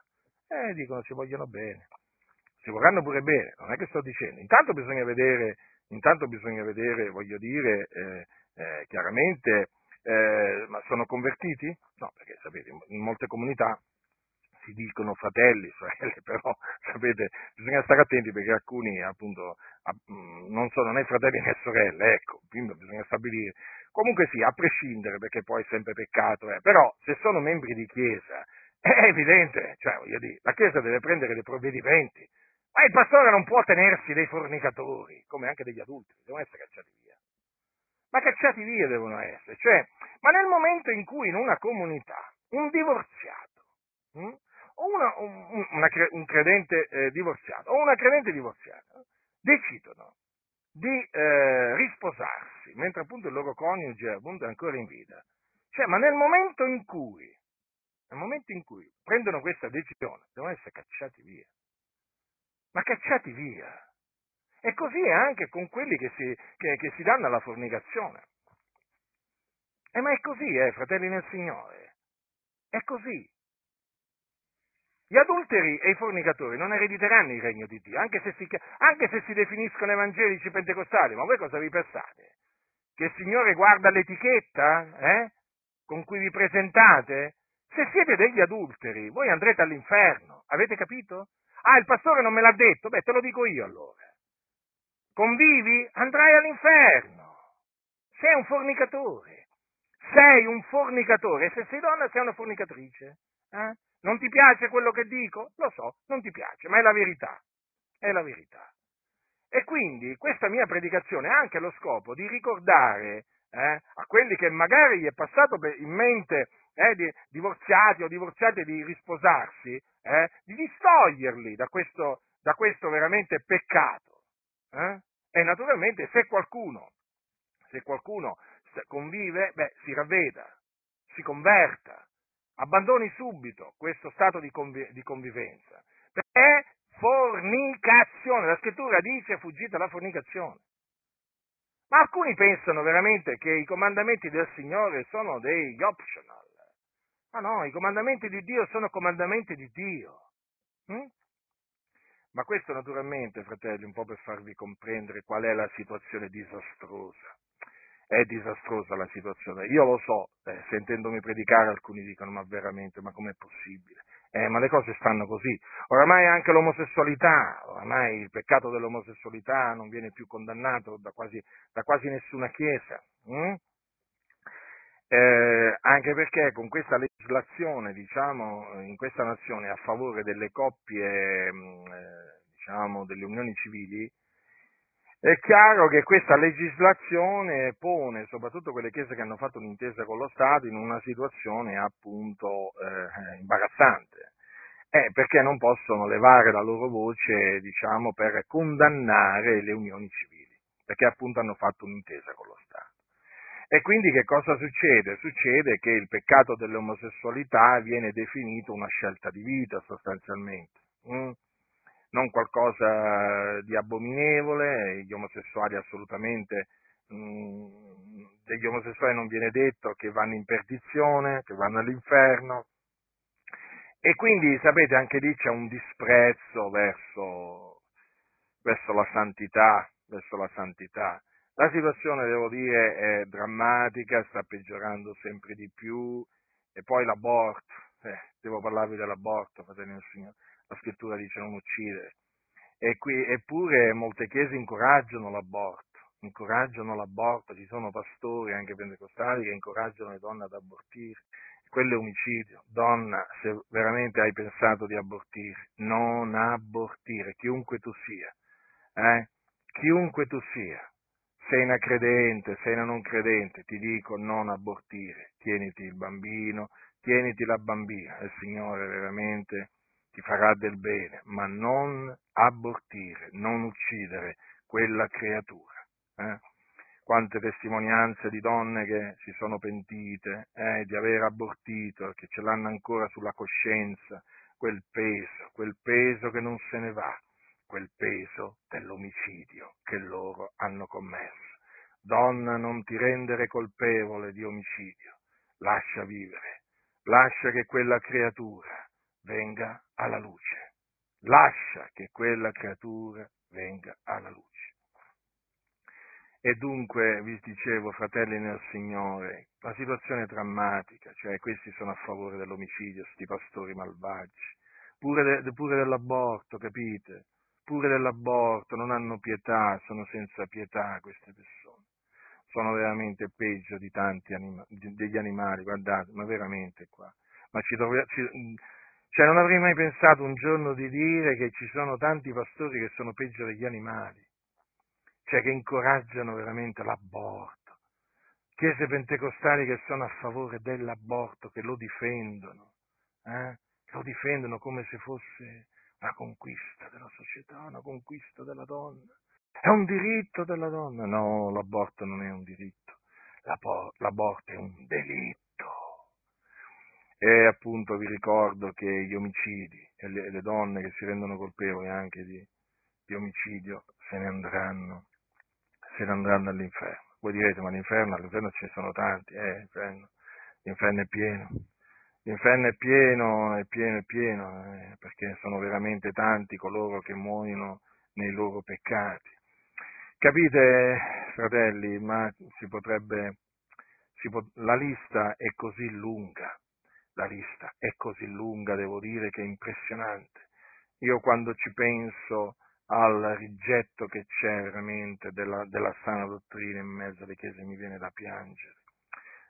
eh, dicono si vogliono bene. Si vorranno pure bene, non è che sto dicendo. Intanto bisogna vedere, intanto bisogna vedere voglio dire, eh, eh, chiaramente, eh, ma sono convertiti? No, perché sapete, in molte comunità si dicono fratelli, sorelle, però sapete, bisogna stare attenti perché alcuni appunto mm, non sono né fratelli né sorelle, ecco, quindi bisogna stabilire. Comunque sì, a prescindere, perché poi è sempre peccato, eh, però se sono membri di chiesa, è evidente, cioè voglio dire, la chiesa deve prendere dei provvedimenti, ma il pastore non può tenersi dei fornicatori, come anche degli adulti, devono essere cacciati via. Ma cacciati via devono essere, cioè, ma nel momento in cui in una comunità un divorziato hm, o una, un, un, credente eh, divorziato o una credente divorziata decidono di eh, risposarsi mentre appunto il loro coniuge appunto è ancora in vita, cioè, ma nel momento in cui, nel momento in cui prendono questa decisione, devono essere cacciati via ma cacciati via. E così è anche con quelli che si, che, che si danno alla fornicazione. E ma è così, eh, fratelli nel Signore. È così. Gli adulteri e i fornicatori non erediteranno il regno di Dio, anche se si, anche se si definiscono evangelici pentecostali. Ma voi cosa vi pensate? Che il Signore guarda l'etichetta eh, con cui vi presentate? Se siete degli adulteri, voi andrete all'inferno. Avete capito? Ah, il pastore non me l'ha detto? Beh, te lo dico io allora. Convivi? Andrai all'inferno. Sei un fornicatore. Sei un fornicatore. Se sei donna sei una fornicatrice. Eh? Non ti piace quello che dico? Lo so, non ti piace, ma è la verità. È la verità. E quindi questa mia predicazione ha anche lo scopo di ricordare eh, a quelli che magari gli è passato in mente eh, di, divorziati o divorziate di risposarsi, eh, di distoglierli da questo, da questo veramente peccato. Eh? E naturalmente se qualcuno, se qualcuno convive, beh, si ravveda, si converta, abbandoni subito questo stato di, convi- di convivenza. Perché fornicazione, la scrittura dice fuggite la fornicazione. Ma alcuni pensano veramente che i comandamenti del Signore sono degli optional. Ma no, i comandamenti di Dio sono comandamenti di Dio. Hm? Ma questo naturalmente, fratelli, un po' per farvi comprendere qual è la situazione disastrosa. È disastrosa la situazione. Io lo so, eh, sentendomi predicare alcuni dicono ma veramente, ma com'è possibile? Eh, ma le cose stanno così. Oramai anche l'omosessualità, oramai il peccato dell'omosessualità non viene più condannato da quasi, da quasi nessuna chiesa. Hm? Eh, anche perché con questa legislazione, diciamo, in questa nazione a favore delle coppie, mm, eh, diciamo, delle unioni civili, è chiaro che questa legislazione pone soprattutto quelle chiese che hanno fatto un'intesa con lo Stato in una situazione appunto eh, imbarazzante, eh, perché non possono levare la loro voce, diciamo, per condannare le unioni civili, perché appunto hanno fatto un'intesa con lo Stato. E quindi che cosa succede? Succede che il peccato dell'omosessualità viene definito una scelta di vita sostanzialmente, mm? non qualcosa di abominevole, gli omosessuali assolutamente, mm, degli omosessuali non viene detto che vanno in perdizione, che vanno all'inferno, e quindi sapete anche lì c'è un disprezzo verso, verso la santità, verso la santità. La situazione, devo dire, è drammatica, sta peggiorando sempre di più, e poi l'aborto, eh, devo parlarvi dell'aborto, fratelli del Signore, la scrittura dice non uccidere, e qui, eppure molte chiese incoraggiano l'aborto, incoraggiano l'aborto, ci sono pastori anche pentecostali che incoraggiano le donne ad abortire, quello è omicidio. Donna, se veramente hai pensato di abortire, non abortire, chiunque tu sia, eh? chiunque tu sia, sei una credente, sei una non credente, ti dico non abortire, tieniti il bambino, tieniti la bambina, il Signore veramente ti farà del bene, ma non abortire, non uccidere quella creatura. Eh? quante testimonianze di donne che si sono pentite eh, di aver abortito, che ce l'hanno ancora sulla coscienza, quel peso, quel peso che non se ne va, quel peso dell'omicidio che loro hanno commesso. Donna, non ti rendere colpevole di omicidio, lascia vivere, lascia che quella creatura venga alla luce, lascia che quella creatura venga alla luce. E dunque vi dicevo, fratelli nel Signore, la situazione è drammatica, cioè questi sono a favore dell'omicidio, sti pastori malvagi, pure, de, pure dell'aborto, capite? Pure dell'aborto, non hanno pietà, sono senza pietà queste persone. Sono veramente peggio di tanti anima, degli animali, guardate, ma veramente qua. Ma ci, ci, cioè non avrei mai pensato un giorno di dire che ci sono tanti pastori che sono peggio degli animali cioè che incoraggiano veramente l'aborto. Chiese pentecostali che sono a favore dell'aborto, che lo difendono, eh? lo difendono come se fosse una conquista della società, una conquista della donna. È un diritto della donna? No, l'aborto non è un diritto, l'aborto è un delitto. E appunto vi ricordo che gli omicidi e le, donne che si rendono colpevoli anche di, di omicidio se ne andranno se ne andranno all'inferno. Voi direte, ma l'inferno, all'inferno ce ne sono tanti, eh, l'inferno, l'inferno è pieno. L'inferno è pieno, è pieno, è pieno, eh, perché sono veramente tanti coloro che muoiono nei loro peccati. Capite, fratelli, ma si potrebbe, si pot- la lista è così lunga, la lista è così lunga, devo dire che è impressionante. Io quando ci penso al rigetto che c'è veramente della, della sana dottrina in mezzo alle chiese mi viene da piangere.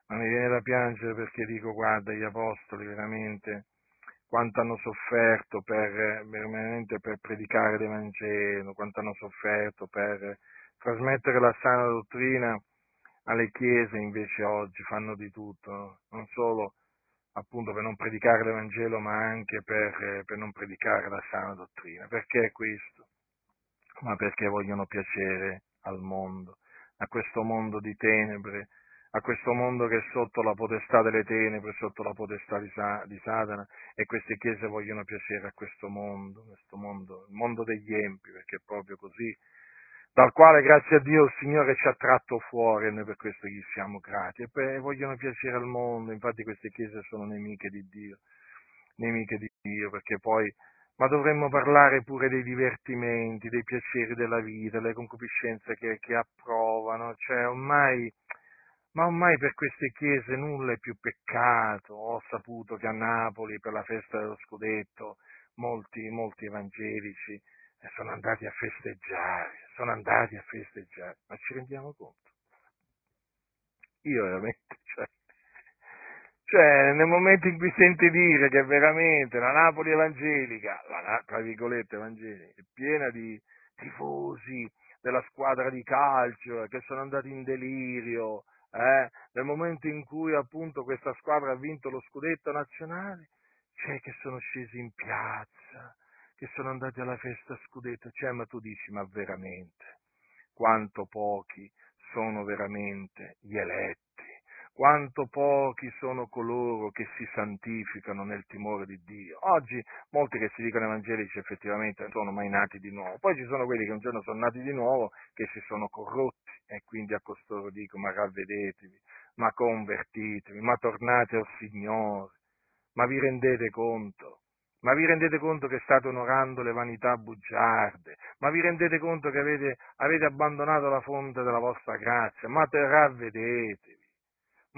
Ma mi viene da piangere perché dico, guarda, gli apostoli veramente quanto hanno sofferto per, per predicare l'Evangelo, quanto hanno sofferto per trasmettere la sana dottrina alle chiese, invece oggi fanno di tutto, non solo appunto per non predicare l'Evangelo, ma anche per, per non predicare la sana dottrina. Perché questo? ma perché vogliono piacere al mondo, a questo mondo di tenebre, a questo mondo che è sotto la potestà delle tenebre, sotto la potestà di, di Satana, e queste chiese vogliono piacere a questo mondo, questo mondo, il mondo degli empi, perché è proprio così, dal quale grazie a Dio il Signore ci ha tratto fuori e noi per questo gli siamo grati, e poi vogliono piacere al mondo, infatti queste chiese sono nemiche di Dio, nemiche di Dio, perché poi ma dovremmo parlare pure dei divertimenti, dei piaceri della vita, delle concupiscenze che, che approvano, cioè ormai, ma ormai per queste chiese nulla è più peccato, ho saputo che a Napoli per la festa dello scudetto molti, molti evangelici sono andati a festeggiare, sono andati a festeggiare, ma ci rendiamo conto? Io veramente, cioè, cioè, nel momento in cui senti dire che veramente la Napoli evangelica, la, tra virgolette evangelica, è piena di tifosi della squadra di calcio che sono andati in delirio, eh, nel momento in cui appunto questa squadra ha vinto lo scudetto nazionale, cioè che sono scesi in piazza, che sono andati alla festa scudetto, cioè ma tu dici ma veramente, quanto pochi sono veramente gli eletti? Quanto pochi sono coloro che si santificano nel timore di Dio. Oggi molti che si dicono evangelici effettivamente non sono mai nati di nuovo, poi ci sono quelli che un giorno sono nati di nuovo che si sono corrotti e quindi a costoro dico ma ravvedetevi, ma convertitevi, ma tornate al Signore, ma vi rendete conto? Ma vi rendete conto che state onorando le vanità bugiarde? Ma vi rendete conto che avete, avete abbandonato la fonte della vostra grazia? Ma te ravvedetevi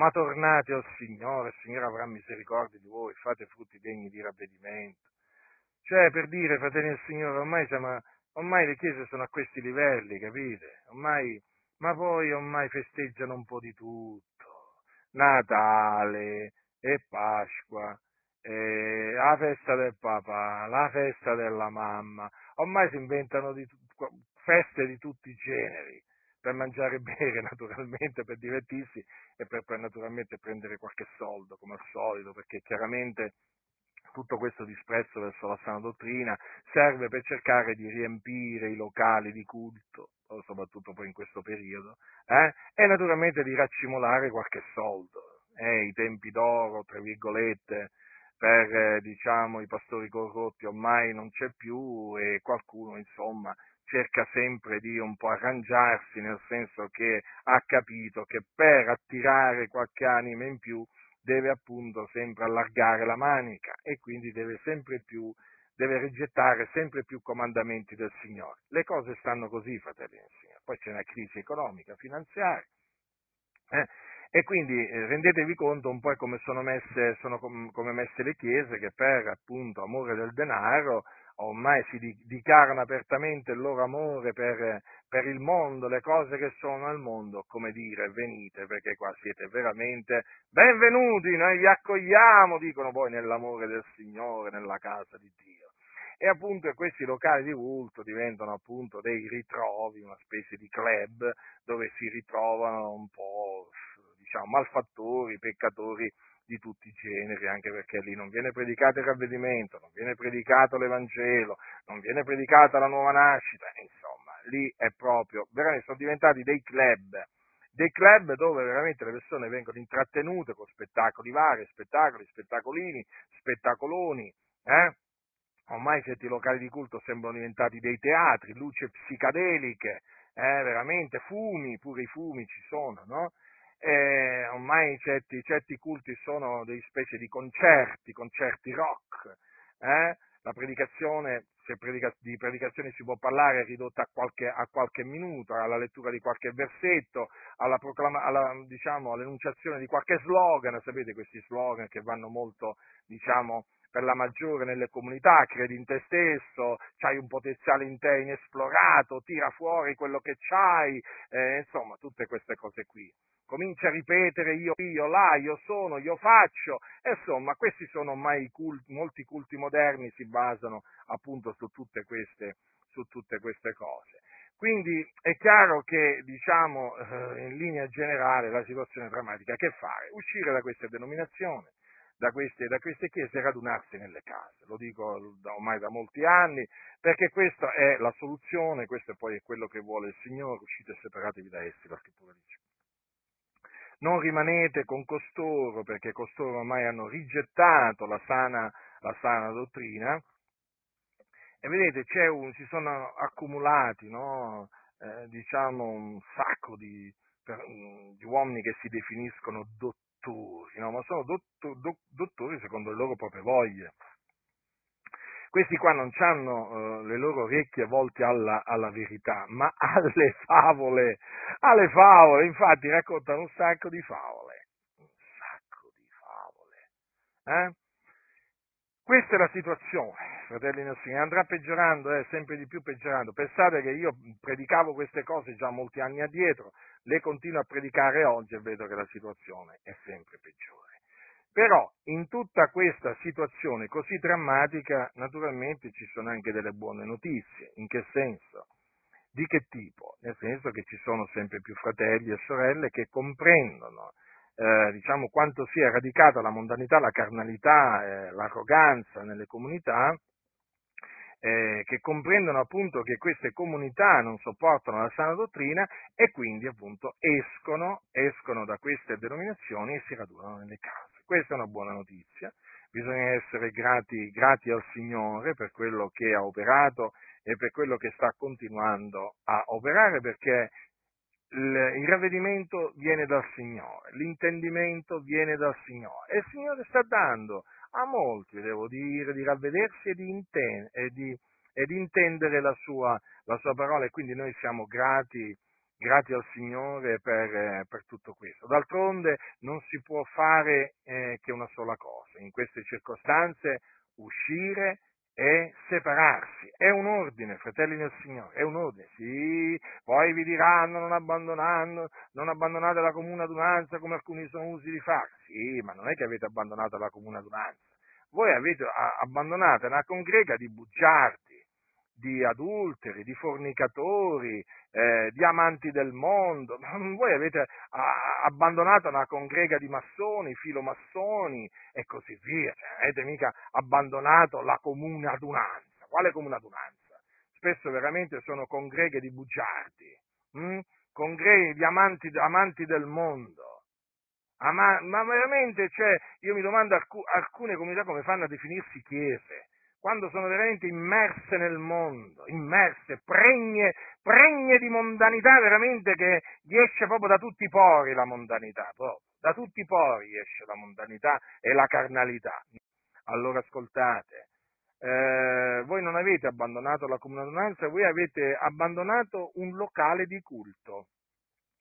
ma tornate al Signore, il Signore avrà misericordia di voi, fate frutti degni di ravvedimento. Cioè, per dire, fratelli del Signore, ormai, siamo, ormai le chiese sono a questi livelli, capite? Ormai, ma poi ormai festeggiano un po' di tutto. Natale e Pasqua, e la festa del papà, la festa della mamma. Ormai si inventano di, feste di tutti i generi per mangiare e bere naturalmente, per divertirsi e per, per naturalmente prendere qualche soldo come al solito, perché chiaramente tutto questo disprezzo verso la sana dottrina serve per cercare di riempire i locali di culto, soprattutto poi in questo periodo, eh? e naturalmente di raccimolare qualche soldo. Eh, I tempi d'oro, tra virgolette, per eh, diciamo, i pastori corrotti ormai non c'è più e qualcuno insomma cerca sempre di un po' arrangiarsi, nel senso che ha capito che per attirare qualche anima in più deve appunto sempre allargare la manica e quindi deve sempre più, deve rigettare sempre più comandamenti del Signore. Le cose stanno così, fratelli del Signore. Poi c'è una crisi economica, finanziaria, eh? e quindi eh, rendetevi conto un po' come sono messe, sono com- come messe le chiese che per appunto amore del denaro ormai si dichiarano apertamente il loro amore per, per, il mondo, le cose che sono al mondo, come dire, venite perché qua siete veramente benvenuti, noi vi accogliamo, dicono poi nell'amore del Signore, nella casa di Dio. E appunto questi locali di culto diventano appunto dei ritrovi, una specie di club dove si ritrovano un po' diciamo malfattori, peccatori di tutti i generi, anche perché lì non viene predicato il ravvedimento, non viene predicato l'Evangelo, non viene predicata la nuova nascita, insomma, lì è proprio, veramente sono diventati dei club, dei club dove veramente le persone vengono intrattenute con spettacoli vari, spettacoli, spettacolini, spettacoloni, eh? ormai certi locali di culto sembrano diventati dei teatri, luci psicadeliche, eh, veramente fumi, pure i fumi ci sono, no? Eh, ormai certi, certi, culti sono dei specie di concerti, concerti rock, eh? la predicazione, se predica, di predicazione si può parlare, è ridotta a qualche, a qualche minuto, alla lettura di qualche versetto, alla proclama, alla, diciamo, all'enunciazione di qualche slogan, sapete questi slogan che vanno molto, diciamo, per la maggiore nelle comunità, credi in te stesso, hai un potenziale in te inesplorato, tira fuori quello che c'hai, eh, insomma, tutte queste cose qui comincia a ripetere io, io, là, io sono, io faccio, insomma questi sono ormai i culti, molti culti moderni si basano appunto su tutte queste, su tutte queste cose. Quindi è chiaro che, diciamo, eh, in linea generale la situazione è drammatica. Che fare? Uscire da queste denominazioni, da queste, da queste chiese e radunarsi nelle case. Lo dico ormai da molti anni, perché questa è la soluzione, questo poi è quello che vuole il Signore, uscite e separatevi da essi, la scrittura dice non rimanete con costoro, perché costoro ormai hanno rigettato la sana, la sana dottrina, e vedete, un, si sono accumulati, no, eh, diciamo, un sacco di, per, di, uomini che si definiscono dottori, no, ma sono dotto, do, dottori secondo le loro proprie voglie. Questi qua non hanno uh, le loro orecchie volte alla, alla, verità, ma alle favole, alle favole, infatti raccontano un sacco di favole, un sacco di favole. Eh? Questa è la situazione, fratelli nel Signore, andrà peggiorando, eh, sempre di più peggiorando. Pensate che io predicavo queste cose già molti anni addietro, le continuo a predicare oggi e vedo che la situazione è sempre peggiore. Però in tutta questa situazione così drammatica naturalmente ci sono anche delle buone notizie. In che senso? Di che tipo? Nel senso che ci sono sempre più fratelli e sorelle che comprendono eh, diciamo, quanto sia radicata la mondanità, la carnalità, eh, l'arroganza nelle comunità, eh, che comprendono appunto che queste comunità non sopportano la sana dottrina e quindi appunto escono, escono da queste denominazioni e si radunano nelle case. Questa è una buona notizia, bisogna essere grati, grati al Signore per quello che ha operato e per quello che sta continuando a operare perché il ravvedimento viene dal Signore, l'intendimento viene dal Signore e il Signore sta dando a molti, devo dire, di ravvedersi e di, inten- e di, e di intendere la sua, la sua, parola e quindi noi siamo grati Grazie al Signore per, eh, per, tutto questo. D'altronde non si può fare eh, che una sola cosa, in queste circostanze uscire e separarsi. È un ordine, fratelli del Signore, è un ordine. Sì, poi vi diranno non, abbandonando, non abbandonate la comune adunanza come alcuni sono usi di fare. Sì, ma non è che avete abbandonato la comune adunanza. Voi avete abbandonato una congrega di bugiardi, di adulteri, di fornicatori, eh, di amanti del mondo. Voi avete abbandonato una congrega di massoni, filomassoni e così via. Cioè, avete mica abbandonato la comune adunanza. Quale comune adunanza? Spesso veramente sono congreghe di bugiardi, hm? congreghe di amanti, amanti del mondo. Ah, ma, ma, veramente, cioè, io mi domando alc- alcune comunità come fanno a definirsi chiese quando sono veramente immerse nel mondo, immerse, pregne, pregne di mondanità veramente che gli esce proprio da tutti i pori la mondanità, proprio. da tutti i pori esce la mondanità e la carnalità. Allora ascoltate, eh, voi non avete abbandonato la comunanza, voi avete abbandonato un locale di culto.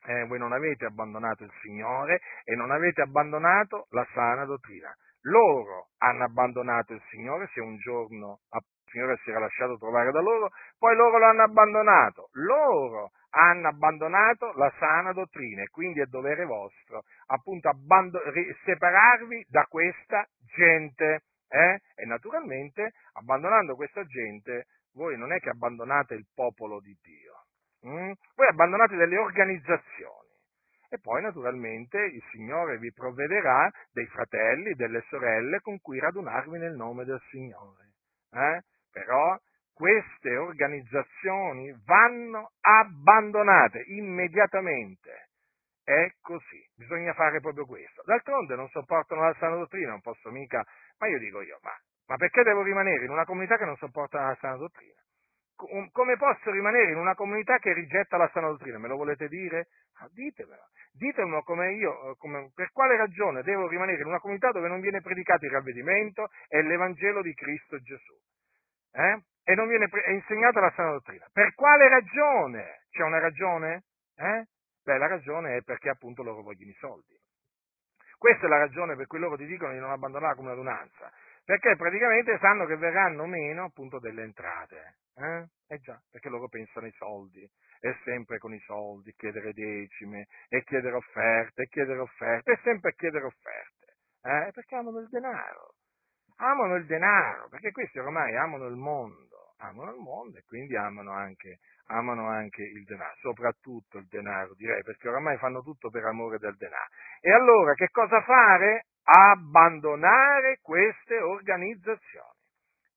Eh, voi non avete abbandonato il Signore e non avete abbandonato la sana dottrina loro hanno abbandonato il Signore, se un giorno il Signore si era lasciato trovare da loro, poi loro l'hanno abbandonato. Loro hanno abbandonato la sana dottrina e quindi è dovere vostro appunto abbando- separarvi da questa gente. Eh? E naturalmente, abbandonando questa gente, voi non è che abbandonate il popolo di Dio, hm? voi abbandonate delle organizzazioni e poi naturalmente il Signore vi provvederà dei fratelli, delle sorelle con cui radunarvi nel nome del Signore. Eh? Però queste organizzazioni vanno abbandonate immediatamente. È così, bisogna fare proprio questo. D'altronde non sopportano la sana dottrina, non posso mica, ma io dico io, ma, ma perché devo rimanere in una comunità che non sopporta la sana dottrina? Come posso rimanere in una comunità che rigetta la sana dottrina? Me lo volete dire? Ah, ditemelo. Ditemelo come io, come, per quale ragione devo rimanere in una comunità dove non viene predicato il ravvedimento e l'Evangelo di Cristo Gesù. Eh? E non viene pre- insegnata la sana dottrina. Per quale ragione? C'è una ragione? Eh? Beh, la ragione è perché appunto loro vogliono i soldi. Questa è la ragione per cui loro ti dicono di non abbandonare la comunanza perché praticamente sanno che verranno meno appunto delle entrate. Eh? eh già, perché loro pensano ai soldi, è sempre con i soldi, chiedere decime, e chiedere offerte, e chiedere offerte, e sempre chiedere offerte, eh? perché amano il denaro, amano il denaro, perché questi ormai amano il mondo, amano il mondo e quindi amano anche, amano anche il denaro, soprattutto il denaro direi, perché oramai fanno tutto per amore del denaro. E allora che cosa fare? Abbandonare queste organizzazioni.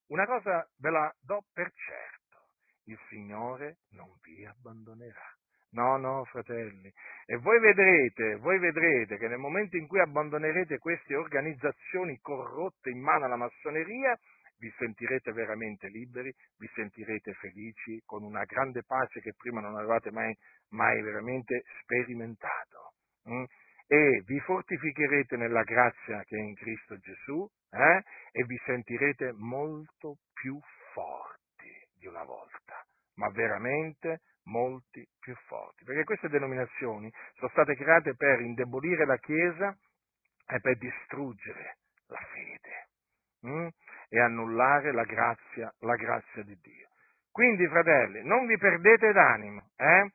Una cosa ve la do per certo, il Signore non vi abbandonerà. No, no, fratelli. E voi vedrete, voi vedrete che nel momento in cui abbandonerete queste organizzazioni corrotte in mano alla massoneria, vi sentirete veramente liberi, vi sentirete felici, con una grande pace che prima non avevate mai, mai veramente sperimentato. Mm? E vi fortificherete nella grazia che è in Cristo Gesù eh? e vi sentirete molto più forti di una volta, ma veramente molti più forti, perché queste denominazioni sono state create per indebolire la Chiesa e per distruggere la fede hm? e annullare la grazia, la grazia di Dio. Quindi, fratelli, non vi perdete d'animo, eh?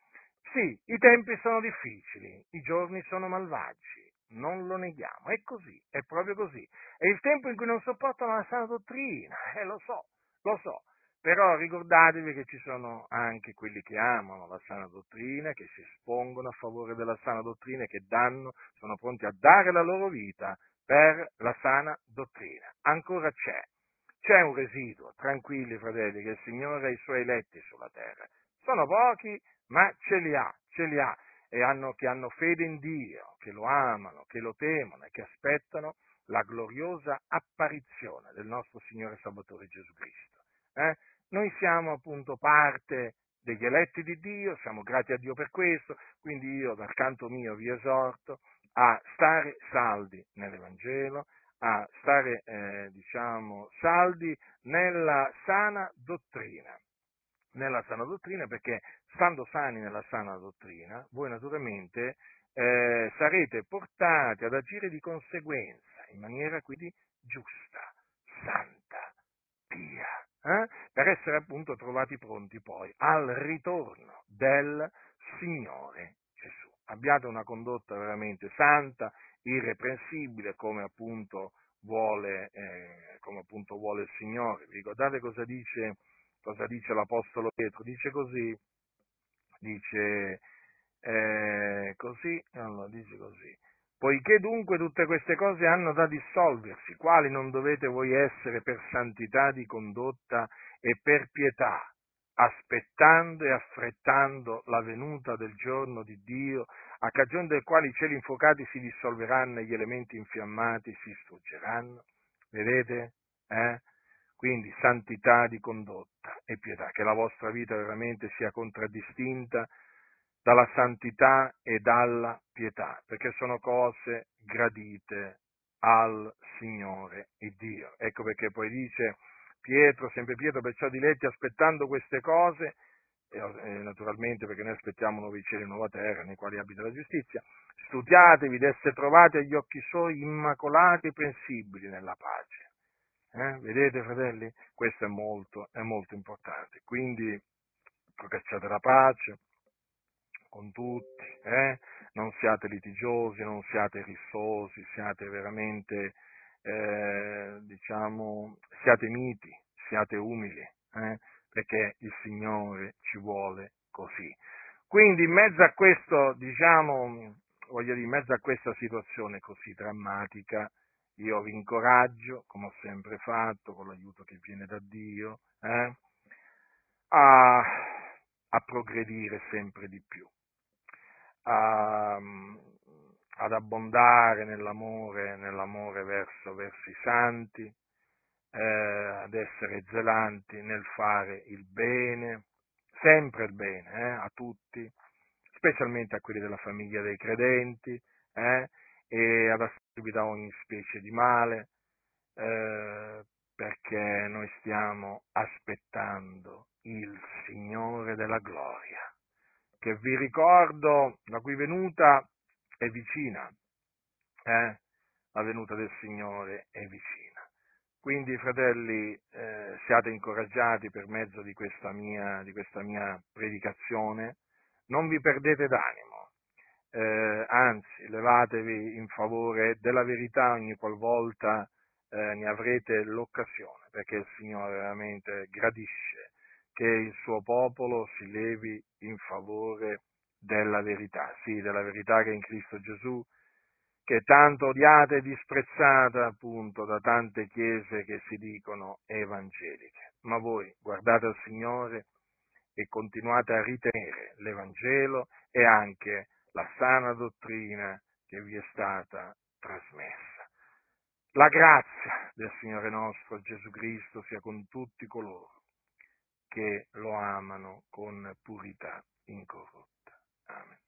Sì, i tempi sono difficili, i giorni sono malvagi, non lo neghiamo, è così, è proprio così. È il tempo in cui non sopportano la sana dottrina, eh, lo so, lo so, però ricordatevi che ci sono anche quelli che amano la sana dottrina, che si espongono a favore della sana dottrina e che danno, sono pronti a dare la loro vita per la sana dottrina. Ancora c'è, c'è un residuo, tranquilli fratelli, che il Signore ha i suoi eletti sulla terra. Sono pochi, ma ce li ha, ce li ha, e hanno, che hanno fede in Dio, che lo amano, che lo temono e che aspettano la gloriosa apparizione del nostro Signore Salvatore Gesù Cristo. Eh? Noi siamo appunto parte degli eletti di Dio, siamo grati a Dio per questo, quindi io dal canto mio vi esorto a stare saldi nell'Evangelo, a stare eh, diciamo saldi nella sana dottrina nella sana dottrina, perché stando sani nella sana dottrina, voi naturalmente eh, sarete portati ad agire di conseguenza, in maniera quindi giusta, santa, pia, eh? per essere appunto trovati pronti poi al ritorno del Signore Gesù. Abbiate una condotta veramente santa, irreprensibile, come appunto vuole, eh, come appunto vuole il Signore. Vi ricordate cosa dice cosa dice l'Apostolo Pietro? Dice così, dice eh, così, allora dice così, poiché dunque tutte queste cose hanno da dissolversi, quali non dovete voi essere per santità di condotta e per pietà, aspettando e affrettando la venuta del giorno di Dio, a cagione del quale i cieli infuocati si dissolveranno e gli elementi infiammati si struggeranno. Vedete? Eh? Quindi santità di condotta e pietà, che la vostra vita veramente sia contraddistinta dalla santità e dalla pietà, perché sono cose gradite al Signore il Dio. Ecco perché poi dice Pietro, sempre Pietro, perciò diletti aspettando queste cose, e, naturalmente perché noi aspettiamo nuovi cieli e nuova terra nei quali abita la giustizia, studiatevi di essere trovati agli occhi suoi immacolati e pensibili nella pace. Eh? Vedete fratelli? Questo è molto, è molto importante. Quindi procacciate la pace con tutti, eh? non siate litigiosi, non siate rissosi, siate veramente eh, diciamo, siate miti, siate umili, eh, perché il Signore ci vuole così. Quindi in mezzo a questo, diciamo, voglio dire, in mezzo a questa situazione così drammatica, io vi incoraggio, come ho sempre fatto, con l'aiuto che viene da Dio, eh, a, a progredire sempre di più, a, ad abbondare nell'amore, nell'amore verso, verso, i santi, eh, ad essere zelanti nel fare il bene, sempre il bene eh, a tutti, specialmente a quelli della famiglia dei credenti, eh, e ad assolvere ogni specie di male, eh, perché noi stiamo aspettando il Signore della gloria, che vi ricordo, la cui venuta è vicina, eh? la venuta del Signore è vicina. Quindi, fratelli, eh, siate incoraggiati per mezzo di questa, mia, di questa mia predicazione, non vi perdete d'animo, eh, anzi, levatevi in favore della verità ogni qualvolta eh, ne avrete l'occasione, perché il Signore veramente gradisce che il suo popolo si levi in favore della verità, sì, della verità che è in Cristo Gesù, che è tanto odiata e disprezzata appunto da tante chiese che si dicono evangeliche. Ma voi guardate al Signore e continuate a ritenere l'Evangelo e anche la sana dottrina che vi è stata trasmessa. La grazia del Signore nostro Gesù Cristo sia con tutti coloro che lo amano con purità incorrotta. Amen.